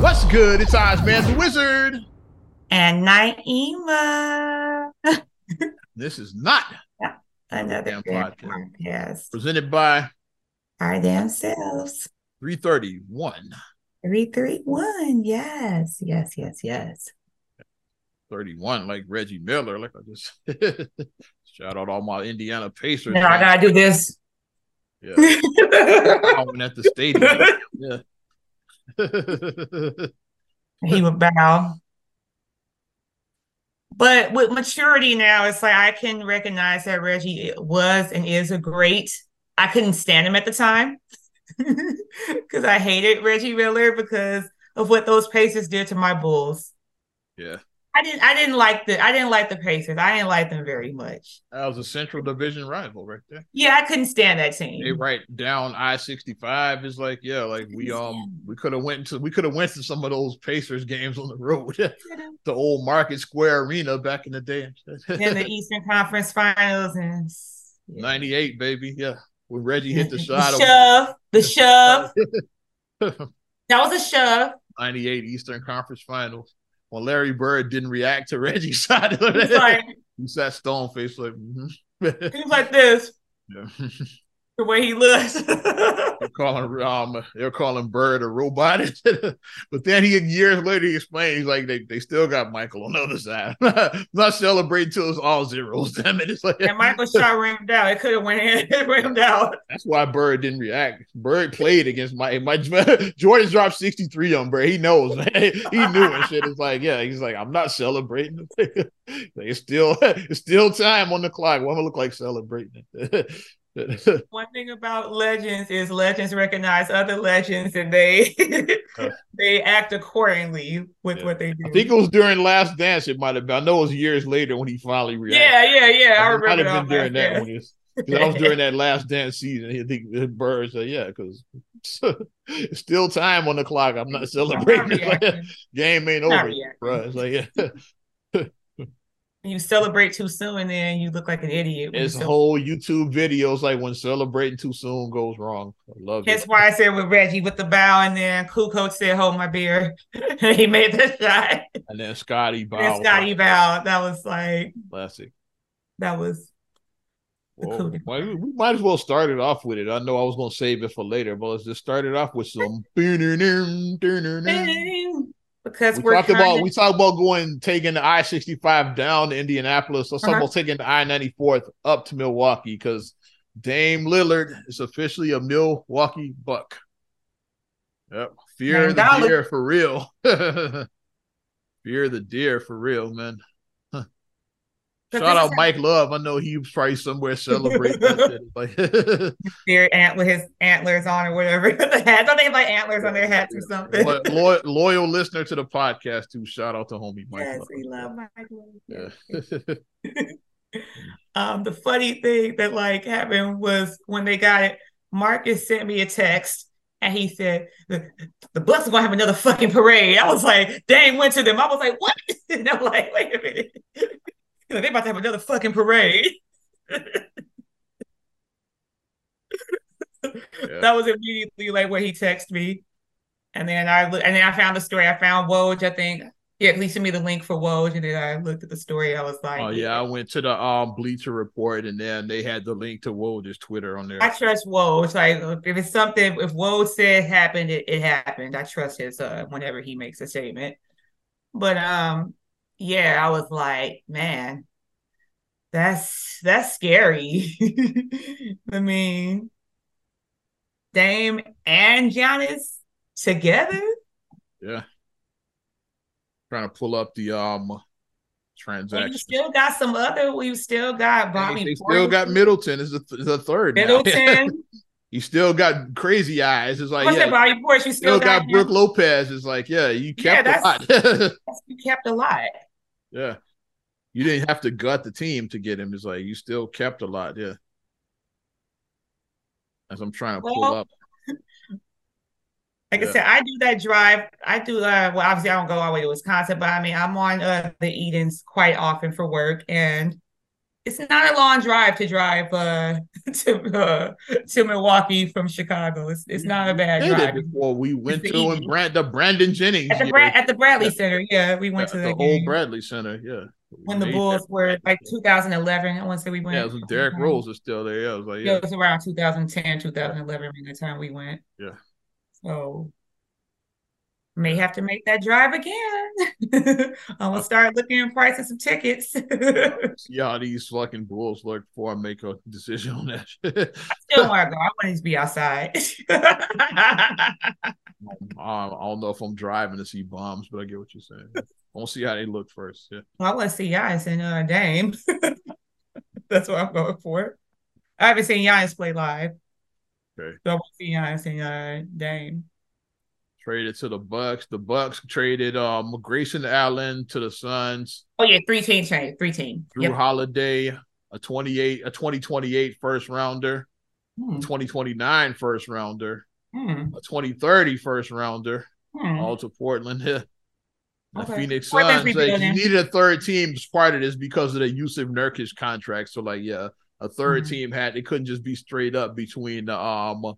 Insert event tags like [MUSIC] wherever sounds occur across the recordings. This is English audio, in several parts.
What's good? It's Ozman the Wizard. And Naima. this is not another podcast. podcast. Presented by our damn selves. 331. 331. Yes, yes, yes, yes. 31, like Reggie Miller. Like I just [LAUGHS] shout out all my Indiana Pacers. No, I gotta do this. Yeah. [LAUGHS] at the stadium. [LAUGHS] Yeah. [LAUGHS] he would bow. But with maturity now, it's like I can recognize that Reggie was and is a great. I couldn't stand him at the time [LAUGHS] because I hated Reggie Miller because of what those Pacers did to my Bulls. Yeah. I didn't I didn't like the I didn't like the Pacers. I didn't like them very much. That was a central division rival right there. Yeah, I couldn't stand that team. They right down I sixty five is like, yeah, like we um we could have went to we could have went to some of those Pacers games on the road. [LAUGHS] the old Market Square Arena back in the day. in the [LAUGHS] Eastern Conference Finals and yeah. 98, baby. Yeah. When Reggie hit the [LAUGHS] shot. the shove. The shove. that was a shove. 98 Eastern Conference Finals when Larry Bird didn't react to [LAUGHS] Reggie's side of it. Like, he sat stone face like mm-hmm. he's like this. [LAUGHS] Yeah. The way he looks. [LAUGHS] they're calling um they're calling Bird a robot. [LAUGHS] but then he years later he explained he's like they, they still got Michael on the other side. [LAUGHS] not celebrating till it's all zeros. Damn it. It's like and Michael shot rimmed out. It could have went in it rimmed out. That's why Bird didn't react. Bird played against my my Jordan dropped 63 on Bird. He knows, man. He knew and shit. It's like, yeah, he's like, I'm not celebrating. it's still it's still time on the clock. What am I look like celebrating? [LAUGHS] One thing about legends is legends recognize other legends and they [LAUGHS] they act accordingly with yeah. what they do. I think it was during Last Dance. It might have been. I know it was years later when he finally reacted. Yeah, yeah, yeah. I, I remember. Might have been during that because I was [LAUGHS] during that Last Dance season. I think Bird said, "Yeah, because it's still time on the clock. I'm not celebrating. Not game ain't over, bro." It's like, yeah you celebrate too soon and then you look like an idiot. It's whole YouTube videos like when celebrating too soon goes wrong. I love it. That's it. why I said with Reggie with the bow and then Kukoc said, Hold my beer. and [LAUGHS] he made the shot. And then Scotty bow. And Scotty bow. That was like classic. That was well, we might as well start it off with it. I know I was gonna save it for later, but let's just start it off with some [LAUGHS] [LAUGHS] because we talked about we talked about going taking the I sixty five down to Indianapolis. Let's uh-huh. talk about taking the I ninety fourth up to Milwaukee because Dame Lillard is officially a Milwaukee Buck. Yep, fear man, the deer for real. [LAUGHS] fear the deer for real, man. Shout out Mike Love. I know he was probably somewhere [LAUGHS] celebrating like [LAUGHS] ant with his antlers on or whatever. [LAUGHS] the hat. Don't they have like antlers on their hats or something? Loyal, loyal, listener to the podcast too. Shout out to homie Mike. Yes, Love. we love Mike Love. Yeah. um, the funny thing that like happened was when they got it, Marcus sent me a text and he said, the, the Bucks are gonna have another fucking parade. I was like, dang, went to them. I was like, what? And I'm like, wait a minute. Like, they about to have another fucking parade. yeah. That was immediately like where he texted me, and then I and then I found the story. I found Woj. I think yeah, he sent me the link for Woj, and then I looked at the story. I was like, oh yeah, I went to the um Bleacher Report, and then they had the link to Woj's Twitter on there. I trust Woj. Like if it's something, if Woj said happened, it, it happened. I trust his uh whenever he makes a statement. But um, yeah, I was like, man, that's that's scary. [LAUGHS] I mean, Dame and Giannis together. Yeah. Trying to pull up the um transaction. We still got some other. We still got Bobby. They, still got Middleton is the, the third. Middleton. [LAUGHS] he still got crazy eyes. It's like yeah, Bobby Portis. You still, still got, got Brook Lopez. It's like yeah, you kept yeah, a lot. [LAUGHS] you kept a lot. Yeah. You didn't have to gut the team to get him. It's like you still kept a lot, yeah. As I'm trying to pull well, up. [LAUGHS] Like yeah. I said, I do that drive. I do uh well obviously I don't go all the way to Wisconsin, but I mean I'm on uh the Edens quite often for work and it's not a long drive to drive uh, [LAUGHS] to uh, to Milwaukee from Chicago. It's it's not a bad drive. it before we went It's to and Brand, the Brandon Jennings At the. Brad, at the Bradley. Center, yeah, we went Yeah, to the the old Bradley Center. Yeah, when the Bulls that- were like 2011. I want to say we went. Yeah, it was Derrick Rose is still there. Yeah, I was like, Yeah, yeah, it was around 2010, 2011 around the time we went. Yeah. So may have to make that drive again. [LAUGHS] I'm gonna start looking at prices of tickets. [LAUGHS] see how these fucking Bulls look before I make a decision on that. shit. Still want to go. I want to be outside. [LAUGHS] I I don't know if I'm driving to see bombs, but I get what you're saying. I want to see how they look first. Yeah, I want to see Giannis and uh, Dame. That's what I'm going for. I haven't seen Giannis play live. Okay. So I want to see Giannis and uh, Dame. Traded to the Bucks. The Bucks traded um Grayson Allen to the Suns. Oh yeah, three team change, three team. Jrue Yep. Holiday, a 28, a 2028 first rounder, Hmm. 2029 first rounder, Hmm. a 2030 first rounder, Hmm. all to Portland. [LAUGHS] The Okay. Phoenix Suns, like, you needed a third team as part of this because of the Jusuf Nurkic contract. So, like, yeah, a 3rd Mhm. team had they couldn't just be straight up between the um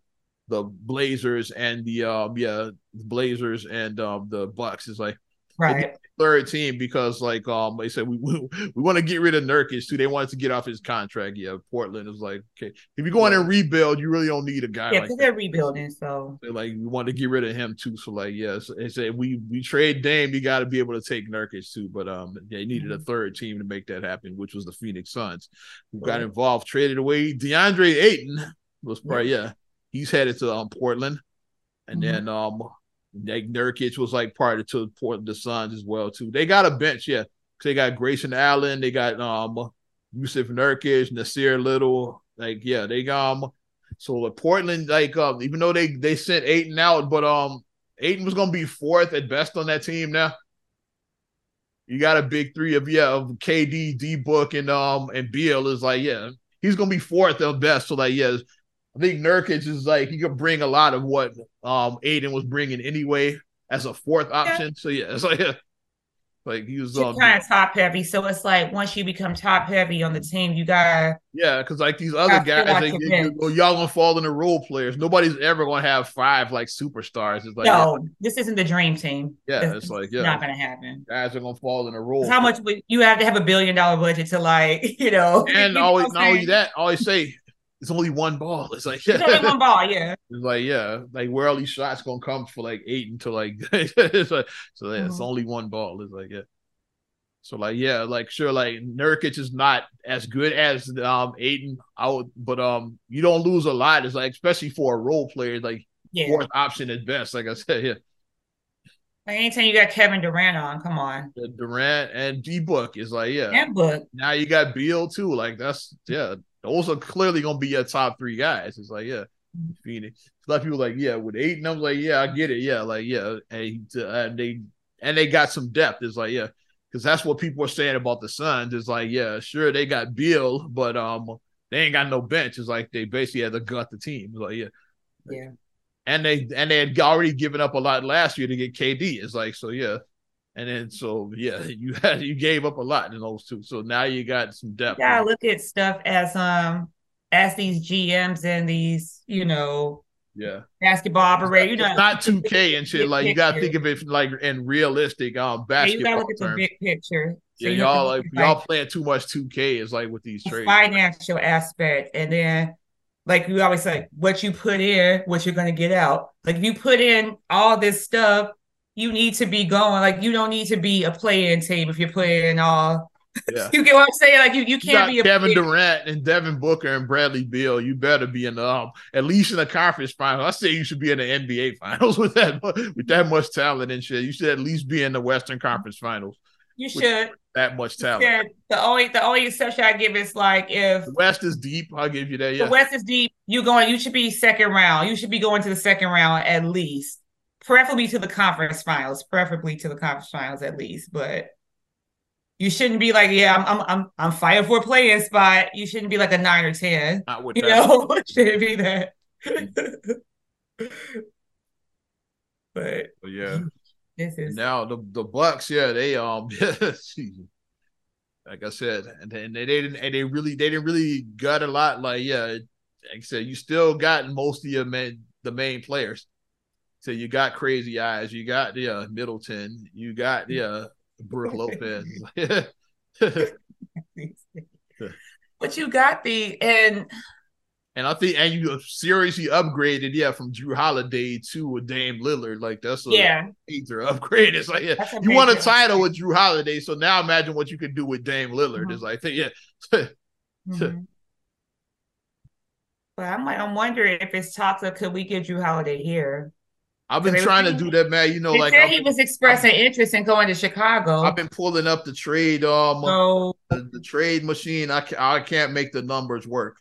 the Blazers and the um yeah the Blazers and um the Bucks. is like Right. third team because like um they said we we, we want to get rid of Nurkic too. They wanted to get off his contract. Yeah, Portland is like okay if you go in and rebuild, you really don't need a guy Yeah, because that. they're rebuilding. So They, like we want to get rid of him too. So like yes, they said we we trade Dame, you got to be able to take Nurkic too. But um they needed a third team to make that happen, which was the Phoenix Suns, who got involved, traded away DeAndre Ayton was probably yeah he's headed to um Portland, and Mhm. then um like Nurkic was like part of to Portland the Suns as well too. They got a bench, yeah. They got Grayson Allen, they got um Jusuf Nurkic, Nassir Little, like yeah, they got um so like Portland, like um, even though they they sent Ayton out, but um, Ayton was gonna be fourth at best on that team now. You got a big three of yeah of KD, D Book, and um and Beal is like yeah he's gonna be fourth at best. So like yeah, I think Nurkic is like he could bring a lot of what um Ayton was bringing anyway as a fourth option. So yeah, it's like yeah, [LAUGHS] like he was um kind of top heavy. So it's like once you become top heavy on the team, you gotta Yeah, because like these other guys, like, you- y'all gonna fall into role players. Nobody's ever gonna have five like superstars. It's like no. This isn't the dream team. yeah, This- it's like it's yeah, not gonna happen. guys are gonna fall into role. How much would you have to have a billion dollar budget to like [LAUGHS] you know? And always not only that, always say it's only one ball. It's like There's only yeah, one ball. Yeah. [LAUGHS] it's like yeah, like where all these shots gonna come for like eight until like [LAUGHS] it's like so yeah, it's Mhm. only one ball. It's like yeah. So like yeah, like sure, like Nurkic is not as good as um Ayton out, but um you don't lose a lot. It's like especially for a role player, like Yeah. fourth option at best. Like I said, yeah, Like anytime you got Kevin Durant on, come on. Durant and D Book is like yeah. And book. Now you got Beal too. Like that's yeah. Those are clearly gonna be your top three guys. It's like yeah, Phoenix. A lot of people like yeah with eight, and I was like yeah, I get it. Yeah, like yeah, and, uh, they and they got some depth. It's like yeah, because that's what people are saying about the Suns. It's like yeah, sure they got Beal, but um they ain't got no bench. It's like they basically had to gut the team. It's like yeah, Yeah. and they and they had already given up a lot last year to get KD. It's like so yeah. And then so yeah, [LAUGHS] you had you gave up a lot in those two. So now you got some depth. gotta look at stuff as um as these GMs and these, you know, Yeah. basketball operators. You know, not 2K and shit. Like you gotta think of it like in realistic um Yeah, you gotta basketball look at the terms. big picture. Yeah, you y'all like y'all playing too much 2K is like with these the trades. financial aspect, and then like you always say, what you put in, what you're gonna get out. Like if you put in all this stuff, you need to be going. Like you don't need to be a playing team if you're playing all. [LAUGHS] Yeah. You get what I'm saying? Like you, you You can't got be a Kevin player. Durant and Devin Booker and Bradley Beal. You better be in the um, at least in the conference final. I say you should be in the NBA finals [LAUGHS] with that with that much talent and shit. You should at least be in the Western Conference Finals. You should. That much talent. Yeah, the only the only exception I give is like if The West is deep. I'll give you that. Yeah. the West is deep, you going. You should be second round. You should be going to the second round at least, preferably to the conference finals. Preferably to the conference finals at least, but you shouldn't be like, yeah, I'm I'm I'm I'm fighting for a playing spot. You shouldn't be like a nine or ten. Not with You that. know, [LAUGHS] it shouldn't be that. [LAUGHS] but yeah. [LAUGHS] this is Now the the Bucks, yeah, they um, like I said, and, and they, they didn't and they really they didn't really gut a lot. Like yeah, like I said, you still got most of your main the main players. So you got Crazy Eyes, you got the uh, Middleton, you got the uh, Brook Lopez. [LAUGHS] but you got the and and I think and you seriously upgraded, yeah, from Jrue Holiday to a Dame Lillard. Like that's a yeah major upgrade. It's like yeah, you won a title with Jrue Holiday, so now imagine what you could do with Dame Lillard. Mm-hmm. It's like yeah. mm-hmm. But I'm like, I'm wondering if it's talks of could we get Jrue Holiday here? I've been trying to do that, man. You know, like he was expressing I've, interest in going to Chicago. I've been pulling up the trade, um, so, the, the, trade machine. I I can't make the numbers work.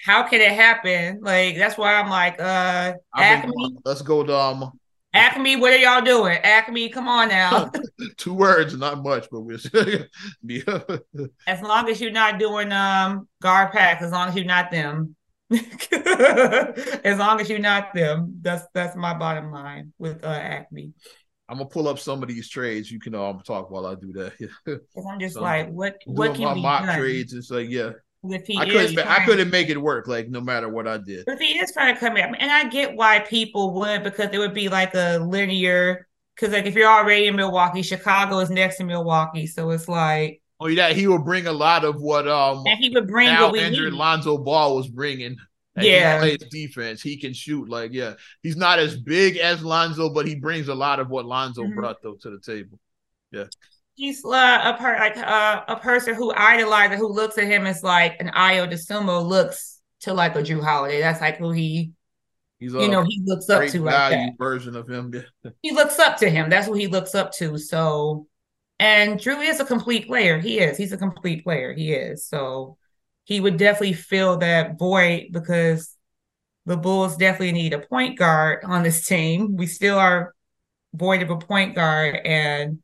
How can it happen? Like that's why I'm like, uh, AKME. Been, let's go to um. AKME, what are y'all doing? AKME, come on now. [LAUGHS] Two words, not much, but we're [LAUGHS] as long as you're not doing um GarPax, as long as you're not them. [LAUGHS] as long as you're not them, that's that's my bottom line with uh, AKME. I'm gonna pull up some of these trades. You can um talk while I do that. [LAUGHS] I'm just so like, what what can my be mock done? trades? It's like, yeah. If he I couldn't, I couldn't make it work. Like no matter what I did. If he is trying to come in, and I get why people would because it would be like a linear. Because like if you're already in Milwaukee, Chicago is next to Milwaukee, so it's like Oh yeah, he would bring a lot of what um and he would bring now injured need. Lonzo Ball was bringing. yeah, he plays defense. He can shoot. Like yeah, he's not as big as Lonzo, but he brings a lot of what Lonzo mm-hmm. brought though to the table. Yeah, he's uh, a per like uh, a person who idolizes, who looks at him as like an Ayo Dosunmu looks to like a Jrue Holiday. That's like who he. He's you know he looks up to like that version of him. [LAUGHS] he looks up to him. That's what he looks up to. So and Jrue is a complete player. He is. He's a complete player. He is. So he would definitely fill that void because the Bulls definitely need a point guard on this team. We still are void of a point guard and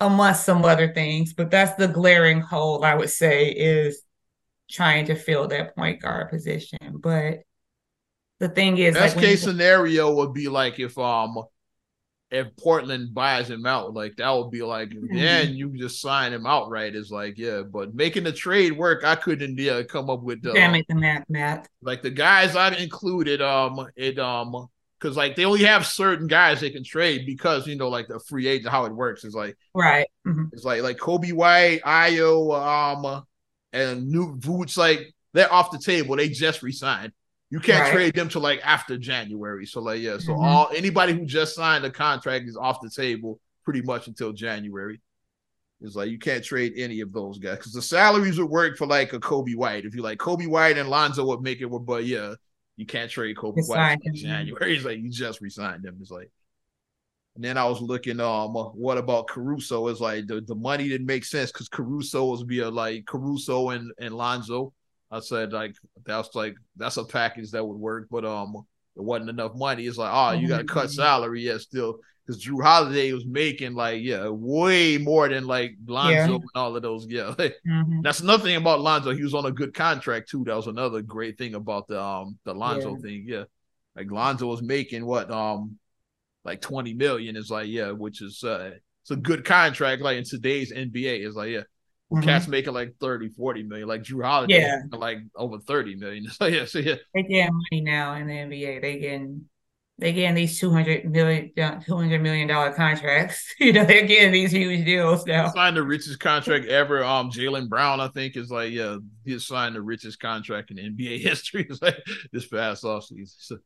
amongst some other things, but that's the glaring hole I would say is trying to fill that point guard position. But the thing is, best like case scenario would be like if um if Portland buys him out, like that would be like [LAUGHS] then you just sign him outright. Is like yeah, but making the trade work, I couldn't yeah come up with the yeah, make the math math. Like the guys I included, um, it um, because like they only have certain guys they can trade because you know like the free agent how it works is like right. Mm-hmm. It's like like Coby White, Ayo, um, and New Vooch, like they're off the table. They just resigned. You can't right. trade them to like after January. So like yeah, so mm-hmm. all anybody who just signed a contract is off the table pretty much until January. It's like you can't trade any of those guys because the salaries would work for like a Coby White. If you like Coby White and Lonzo would make it but yeah, you can't trade Coby White in January. [LAUGHS] It's like you just resigned them. It's like and then I was looking, um, what about Caruso? It's like the, the money didn't make sense because Caruso was be a like Caruso and, and Lonzo. I said like that's like that's a package that would work, but um, it wasn't enough money. It's like oh, you got to cut salary, yeah, still because Jrue Holiday was making like yeah, way more than like Lonzo yeah. and all of those. [LAUGHS] Yeah, mm-hmm. that's another thing about Lonzo. He was on a good contract too. That was another great thing about the um the Lonzo yeah. thing. Yeah, like Lonzo was making what um like twenty million. Is like yeah, which is uh it's a good contract. Like in today's NBA, is like yeah, Mm-hmm. Cats making like 30, 40 million, like Jrue Holiday, yeah. like over 30 million. So [LAUGHS] yeah, so yeah. They get money now in the NBA. They getting they getting these 200 million 200 million dollar contracts. [LAUGHS] you know, they're getting these huge deals now. Signed the richest contract ever. Um Jaylen Brown, I think, is like, yeah, he signed the richest contract in NBA [LAUGHS] history It's like this past offseason. So,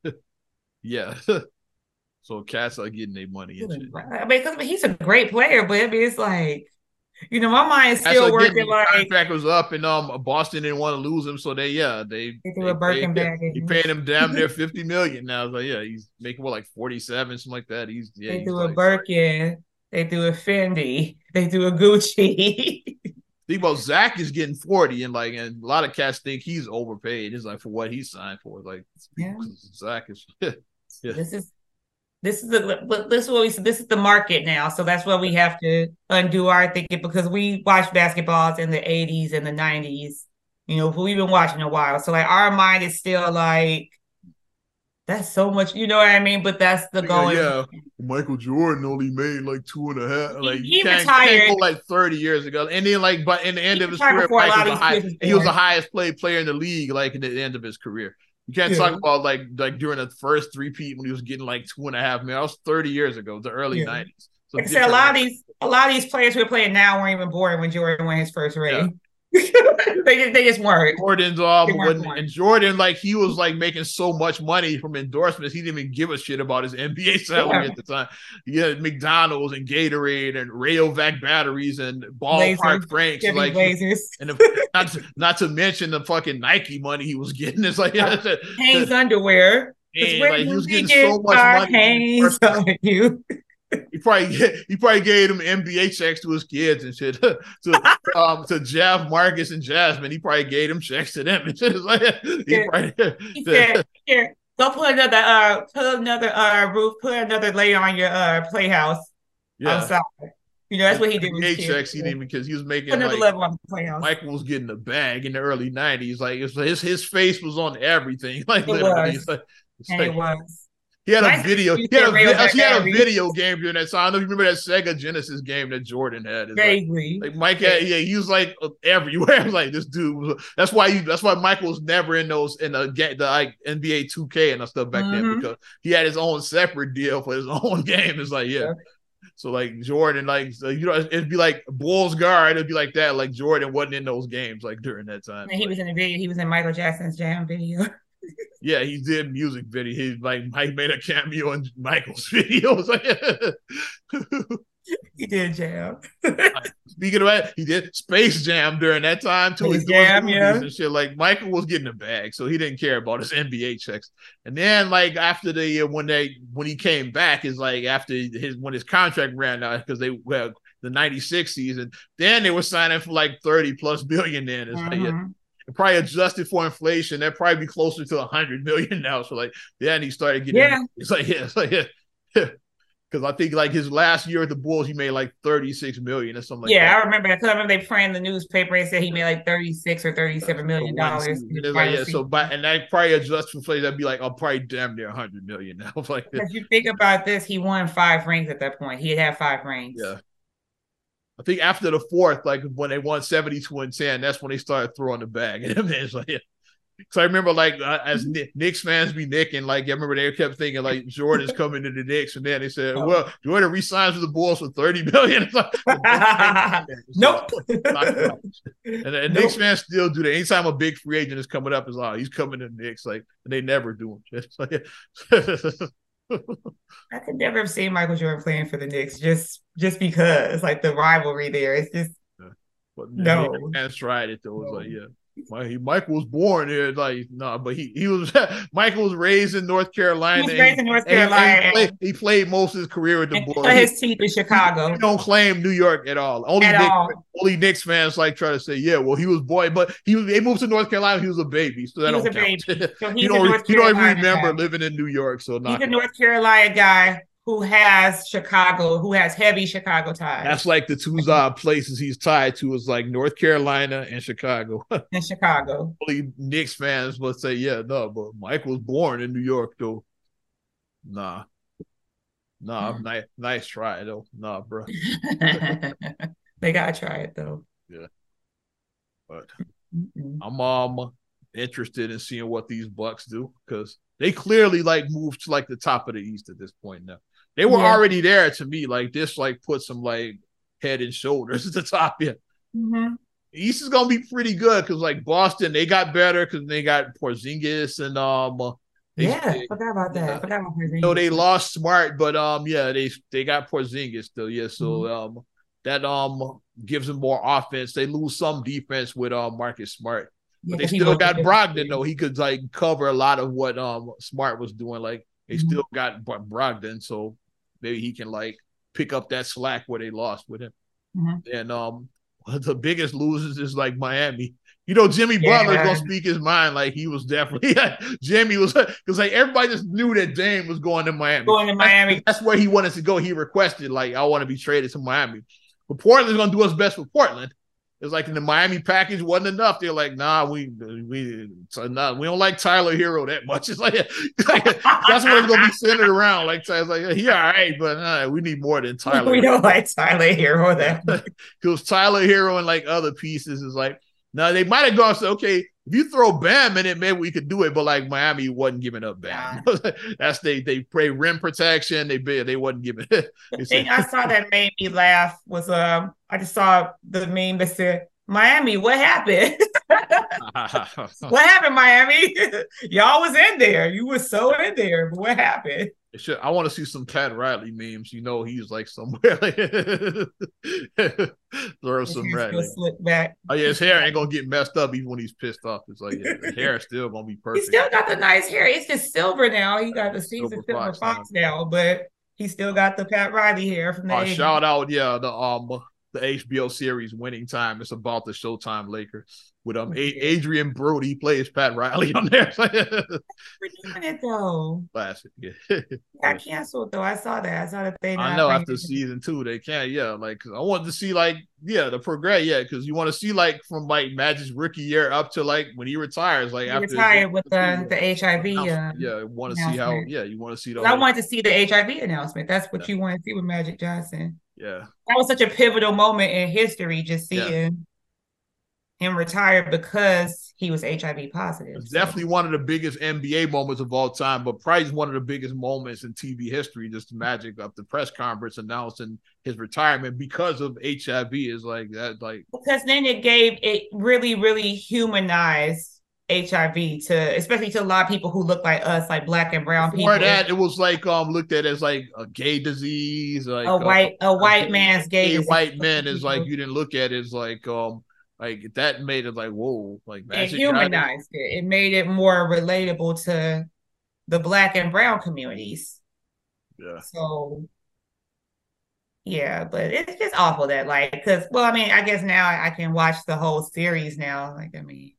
yeah. so cats are getting their money. I mean, because he's a great player, but I mean, it's like you know, my mind's still working like contract was up, and um, Boston didn't want to lose him, so they yeah they, they Birkin bag. He paid him damn near [LAUGHS] fifty million now. Like yeah, he's making what like forty seven, something like that. He's yeah. They he's threw like, a Birkin. They threw a Fendi. They do a Gucci. [LAUGHS] think about Zach is getting 40 and like and a lot of cats think he's overpaid. It's like for what he signed for. Like yeah. Zach is [LAUGHS] yeah. This is this is the this is what we this is the market now. So that's what we have to undo our thinking because we watched basketballs in the 80s and the 90s. You know, we've been watching a while. So like our mind is still like that's so much, you know what I mean? But that's the goal. Yeah. Michael Jordan only made like two and a half. Like he can't, retired can't like thirty years ago, and then like, but in the end He of his career, Mike was high, these kids was he was the highest played player in the league. Like in the end of his career, you can't Yeah. talk about like like during the first three peat when he was getting like two and a half. Man, that was thirty years ago, the early Yeah. nineties. So Like I said, a lot of these, a lot of these players who are playing now weren't even born when Jordan won his first ring. [LAUGHS] they just, they just weren't. Jordan's um They weren't and Jordan like he was like making so much money from endorsements he didn't even give a shit about his NBA salary Yeah. at the time. He had McDonald's and Gatorade and Rayovac batteries and ballpark Franks like Blazers, and the, [LAUGHS] not to, not to mention the fucking Nike money he was getting. It's like [LAUGHS] Hanes underwear. man, like he was getting so much money. Hanes on you. He probably [LAUGHS] he probably gave him NBA checks to his kids and shit. [LAUGHS] to um to Jeff, Marcus, and Jasmine. He probably gave them checks to them and shit. It's like, he Yeah. probably, [LAUGHS] He said, "Here, go put another uh, put another uh roof, put another layer on your uh playhouse yeah. outside." You know, that's what he did with his NBA kids. checks. He didn't because he was making another like level on the playhouse. Michael was getting a bag in the early '90s. Like his his face was on everything. Like It literally, was. like- it was. He had a video. He had a, he had a video game during that time. I don't know if you remember that Sega Genesis game that Jordan had. It's like, Vaguely. like Mike had, yeah, he was like everywhere. [LAUGHS] I was like, this dude was. That's why you. That's why Michael was never in those in the the like NBA 2K and stuff back then Mhm. because he had his own separate deal for his [LAUGHS] own game. It's like, yeah. Yeah. So like Jordan, like so, you know, it'd be like Bulls guard. It'd be like that. Like Jordan wasn't in those games like during that time. And he was in the video. He was in Michael Jackson's jam video. [LAUGHS] yeah, he did music video. He like Mike made a cameo in Michael's [LAUGHS] videos. [LAUGHS] he did jam. Speaking of that, he did Space Jam during that time too. Space Jam, yeah. and shit. Like Michael was getting a bag, so he didn't care about his NBA checks. And then, like after the uh, when they when he came back, is like after his when his contract ran out because they well the '96 season. Then they were signing for like 30 plus billion. Then it's like, yeah, Mhm. Probably adjusted for inflation, that'd probably be closer to a 100 million [LAUGHS] now. So like, then he started getting. Yeah. [LAUGHS] It's like yeah, it's like yeah. [LAUGHS] Because I think like his last year at the Bulls, he made like 36 million or something like yeah, that. I remember. I remember they printed in the newspaper and said he made like thirty six or thirty seven million dollars. like, yeah, so but and that probably adjust for inflation, that'd be like I'll probably damn near 100 million now. like If you think about this, he won five rings at that point. He had five rings. yeah. I think after the fourth, like when they won 72 and 10, that's when they started throwing the bag. And [LAUGHS] it's like, yeah. So I remember, like, uh, as Kni- Knicks fans be nicking, like, I remember they kept thinking, like, Jordan's coming to the Knicks. And then they said, Oh. well, Jordan resigns with the Bulls for 30 million. [LAUGHS] It's like, nope. [LAUGHS] And, and Nope. Knicks fans still do that. Anytime a big free agent is coming up, is oh, he's coming to the Knicks. Like, and they never do him. [LAUGHS] I could never have seen Michael Jordan playing for the Knicks just just because like the rivalry there. It's just But No. that's right. tried it though. It was No. like, yeah. He, Michael was born here, like no, but he he was [LAUGHS] Michael was raised in North Carolina. he was raised in North and he- and Carolina he, played, he played most of his career with the Bulls. cut his teeth in Chicago. he don't claim New York at all. Only At Knicks, all. only Knicks fans like try to say, yeah, well, he was boy, but he was they moved to North Carolina. He was a baby, so that He was don't a count. baby. [LAUGHS] So he's you don't North you don't even remember guy. living in New York, so He's not a North Carolina guy who has Chicago, who has heavy Chicago ties That's like the two uh, [LAUGHS] places he's tied to is like North Carolina and Chicago. [LAUGHS] in Chicago. Only Knicks fans will say, yeah, no, but Mike was born in New York, though. Nah. Nah, Hmm. nice, nice try, though. Nah, bro. [LAUGHS] they gotta try it though. Yeah. But Mm-mm. I'm um interested in seeing what these Bucks do because they clearly like moved to like the top of the East at this point now. They were Yeah. already there to me. Like this, like put some like head and shoulders [LAUGHS] at the top. Yeah. Mhm. East is gonna be pretty good because like Boston, they got better because they got Porzingis and um uh, they- Yeah, they- forgot about that. yeah. Forgot about you know they lost Smart, but um yeah, they they got Porzingis still. Yeah, so um that um gives them more offense. They lose some defense with um Marcus Smart. But they 'cause he still got Brogdon though. He could like cover a lot of what um Smart was doing. Like they Mhm. still got Bro- Brogdon, so maybe he can like pick up that slack where they lost with him. Mhm. And um [LAUGHS] the biggest losers is like Miami. You know, Jimmy Yeah. Butler's gonna speak his mind. Like he was definitely [LAUGHS] Jimmy was because like everybody just knew that Dame was going to Miami. Going to Miami. That's where he wanted to go. He requested like I want to be traded to Miami. But Portland's gonna do what's best for Portland. It's like in the Miami package wasn't enough. They're like, nah, we we so nah, we don't like Tyler Herro that much. [LAUGHS] It's like, that's what it's gonna be centered around. Like it's like yeah, all right, but uh, we need more than [LAUGHS] Tyler. We don't like Tyler Herro that because [LAUGHS] Tyler Herro and like other pieces is like now they might have gone so okay, if you throw Bam in it, maybe we could do it. But like Miami wasn't giving up Bam. Yeah. [LAUGHS] That's they they play rim protection. They they wasn't giving. It. the thing I saw that made me laugh was um I just saw the meme that said Miami, what happened? [LAUGHS] [LAUGHS] what happened, Miami? Y'all was in there. You were so in there. But what happened? Should, I want to see some Pat Riley memes. You know, he's like somewhere. [LAUGHS] Throw some back. Oh yeah, his hair ain't gonna get messed up even when he's pissed off. It's like yeah, the hair is still gonna be perfect. He still got the nice hair. It's just silver now. He got the season silver, silver fox, fox now, but he still got the Pat Riley hair from the. Uh, shout out, yeah, the um the HBO series Winning Time. It's about the Showtime Lakers with um a- Adrien Brody plays Pat Riley on there. We're doing it though. [LAUGHS] Classic. Yeah. [LAUGHS] Got canceled though. I saw that. I saw that they. I know after season two they can't. Yeah, like I wanted to see like yeah the progress. Yeah, because you want to see like from like Magic's rookie year up to like when he retires. Like he after retired with the the, HIV. Uh, yeah, want to see how. Yeah, you want to see. The I wanted to see the HIV announcement. That's what yeah. you want to see with Magic Johnson. Yeah. That was such a pivotal moment in history, just seeing yeah. him retire because he was HIV positive. So. Definitely one of the biggest NBA moments of all time, but probably one of the biggest moments in TV history. Just the magic of the press conference announcing his retirement because of HIV is like that, like because then it gave it really, really humanized HIV to especially to a lot of people who look like us, like black and brown people. Before people. that, it was like um looked at as like a gay disease, like a white a, a white a man's gay, gay white man is like [LAUGHS] you didn't look at it as like um like that made it like whoa like it humanized it. It made it more relatable to the black and brown communities. Yeah. So yeah, but it's just awful that like because well, I mean, I guess now I can watch the whole series now. Like, I mean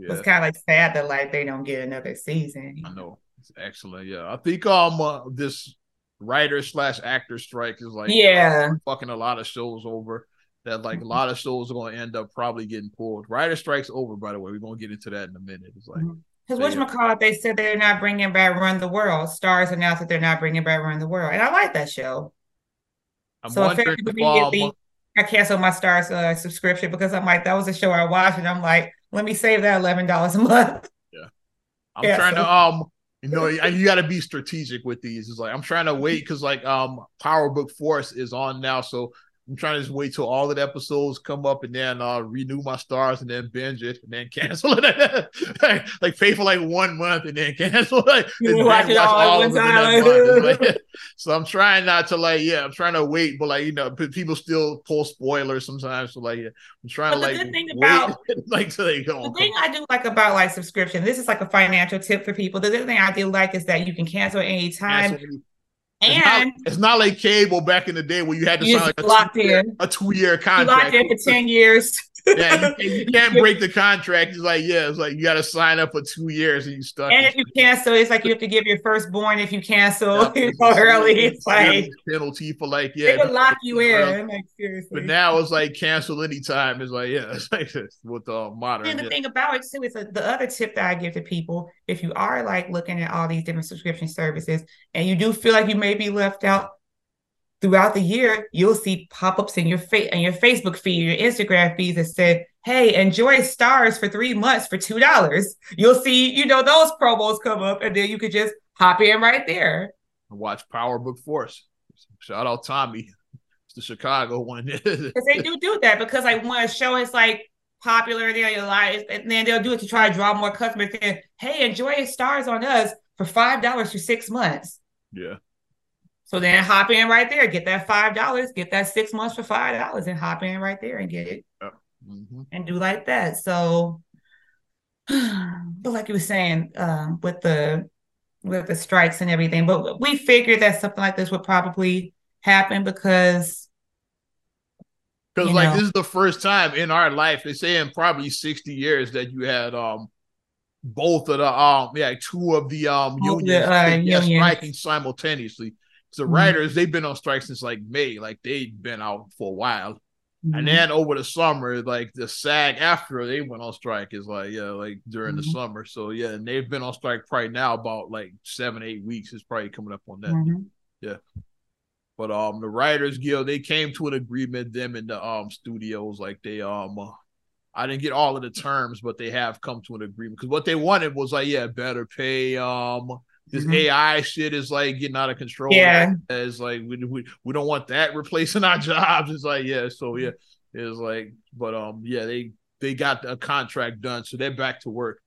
yeah. it's kind of like sad that like they don't get another season. I know it's excellent. Yeah, I think um uh, this writer slash actor strike is like yeah fucking a lot of shows over. That like a lot of shows are going to end up probably getting pulled. Writer strikes over, by the way. We're going to get into that in a minute. It's like because mm-hmm. which McCall they said they're not bringing back Run the World. Starz announced that they're not bringing back Run the World, and I like that show. I'm so um, I canceled my Starz uh, subscription because I'm like that was a show I watched, and I'm like let me save that eleven dollars a month. Yeah, I'm yeah, trying so. to um, you know, you got to be strategic with these. It's like I'm trying to wait because like um, Power Book Force is on now, so I'm trying to just wait till all the episodes come up and then uh renew my Starz and then binge it and then cancel it. [LAUGHS] like pay for like one month and then cancel it. You watch it all, all of it [LAUGHS] like, [LAUGHS] so I'm trying not to like, yeah, I'm trying to wait, but like you know, people still pull spoilers sometimes. So like, yeah, I'm trying but to like thing wait, about, like so they go. The thing I do like about like subscription, this is like a financial tip for people. The other thing I do like is that you can cancel anytime. Cancel and it's not, it's not, like cable back in the day where you had to sign a, two, in. a two year contract. locked in for 10 years. Yeah, you, you, can't break the contract. It's like, yeah, it's like you got to sign up for two years and you stuck. And if you cancel, it's like you have to give your firstborn if you cancel yeah, [LAUGHS] you know, early. It's like penalty for like, yeah, they would lock you in. Like, seriously. But now it's like cancel anytime. It's like, yeah, [LAUGHS] it's like with the modern. And the yeah. thing about it too is a, the other tip that I give to people: if you are like looking at all these different subscription services and you do feel like you may be left out, throughout the year, you'll see pop-ups in your face and your Facebook feed, your Instagram feeds that say, hey, enjoy Starz for three months for two dollars. You'll see, you know, those promos come up, and then you could just hop in right there. Watch Power Book Force. Shout out Tommy. It's the Chicago one. [LAUGHS] Because they do do that because like when a show is like popular, they're like, and then they'll do it to try to draw more customers. And, hey, enjoy Starz on us for five dollars for six months. Yeah. So then hop in right there, get that five dollars, get that six months for five dollars, and hop in right there and get it, mm-hmm. and do like that. So, [SIGHS] but like you were saying, um, with the with the strikes and everything, but we figured that something like this would probably happen because because like know, this is the first time in our life they say in probably 60 years that you had um both of the um yeah two of the um unions, the, uh, unions. striking simultaneously the mm-hmm. writers they've been on strike since like May, like they've been out for a while. Mm-hmm. And then over the summer, like the SAG-AFTRA they went on strike is like, yeah, like during mm-hmm. the summer. So yeah, and they've been on strike probably now about like seven, eight weeks. It's probably coming up on that. Mm-hmm. Yeah. But um the Writers Guild, they came to an agreement, them in the um studios, like they um uh, I didn't get all of the terms, but they have come to an agreement because what they wanted was like, yeah, better pay. Um, this mm-hmm. AI shit is like getting out of control. Yeah, it's like we, we we don't want that [LAUGHS] replacing our jobs. It's like yeah, so yeah, it's like, but um, yeah, they they got a contract done, so they're back to work.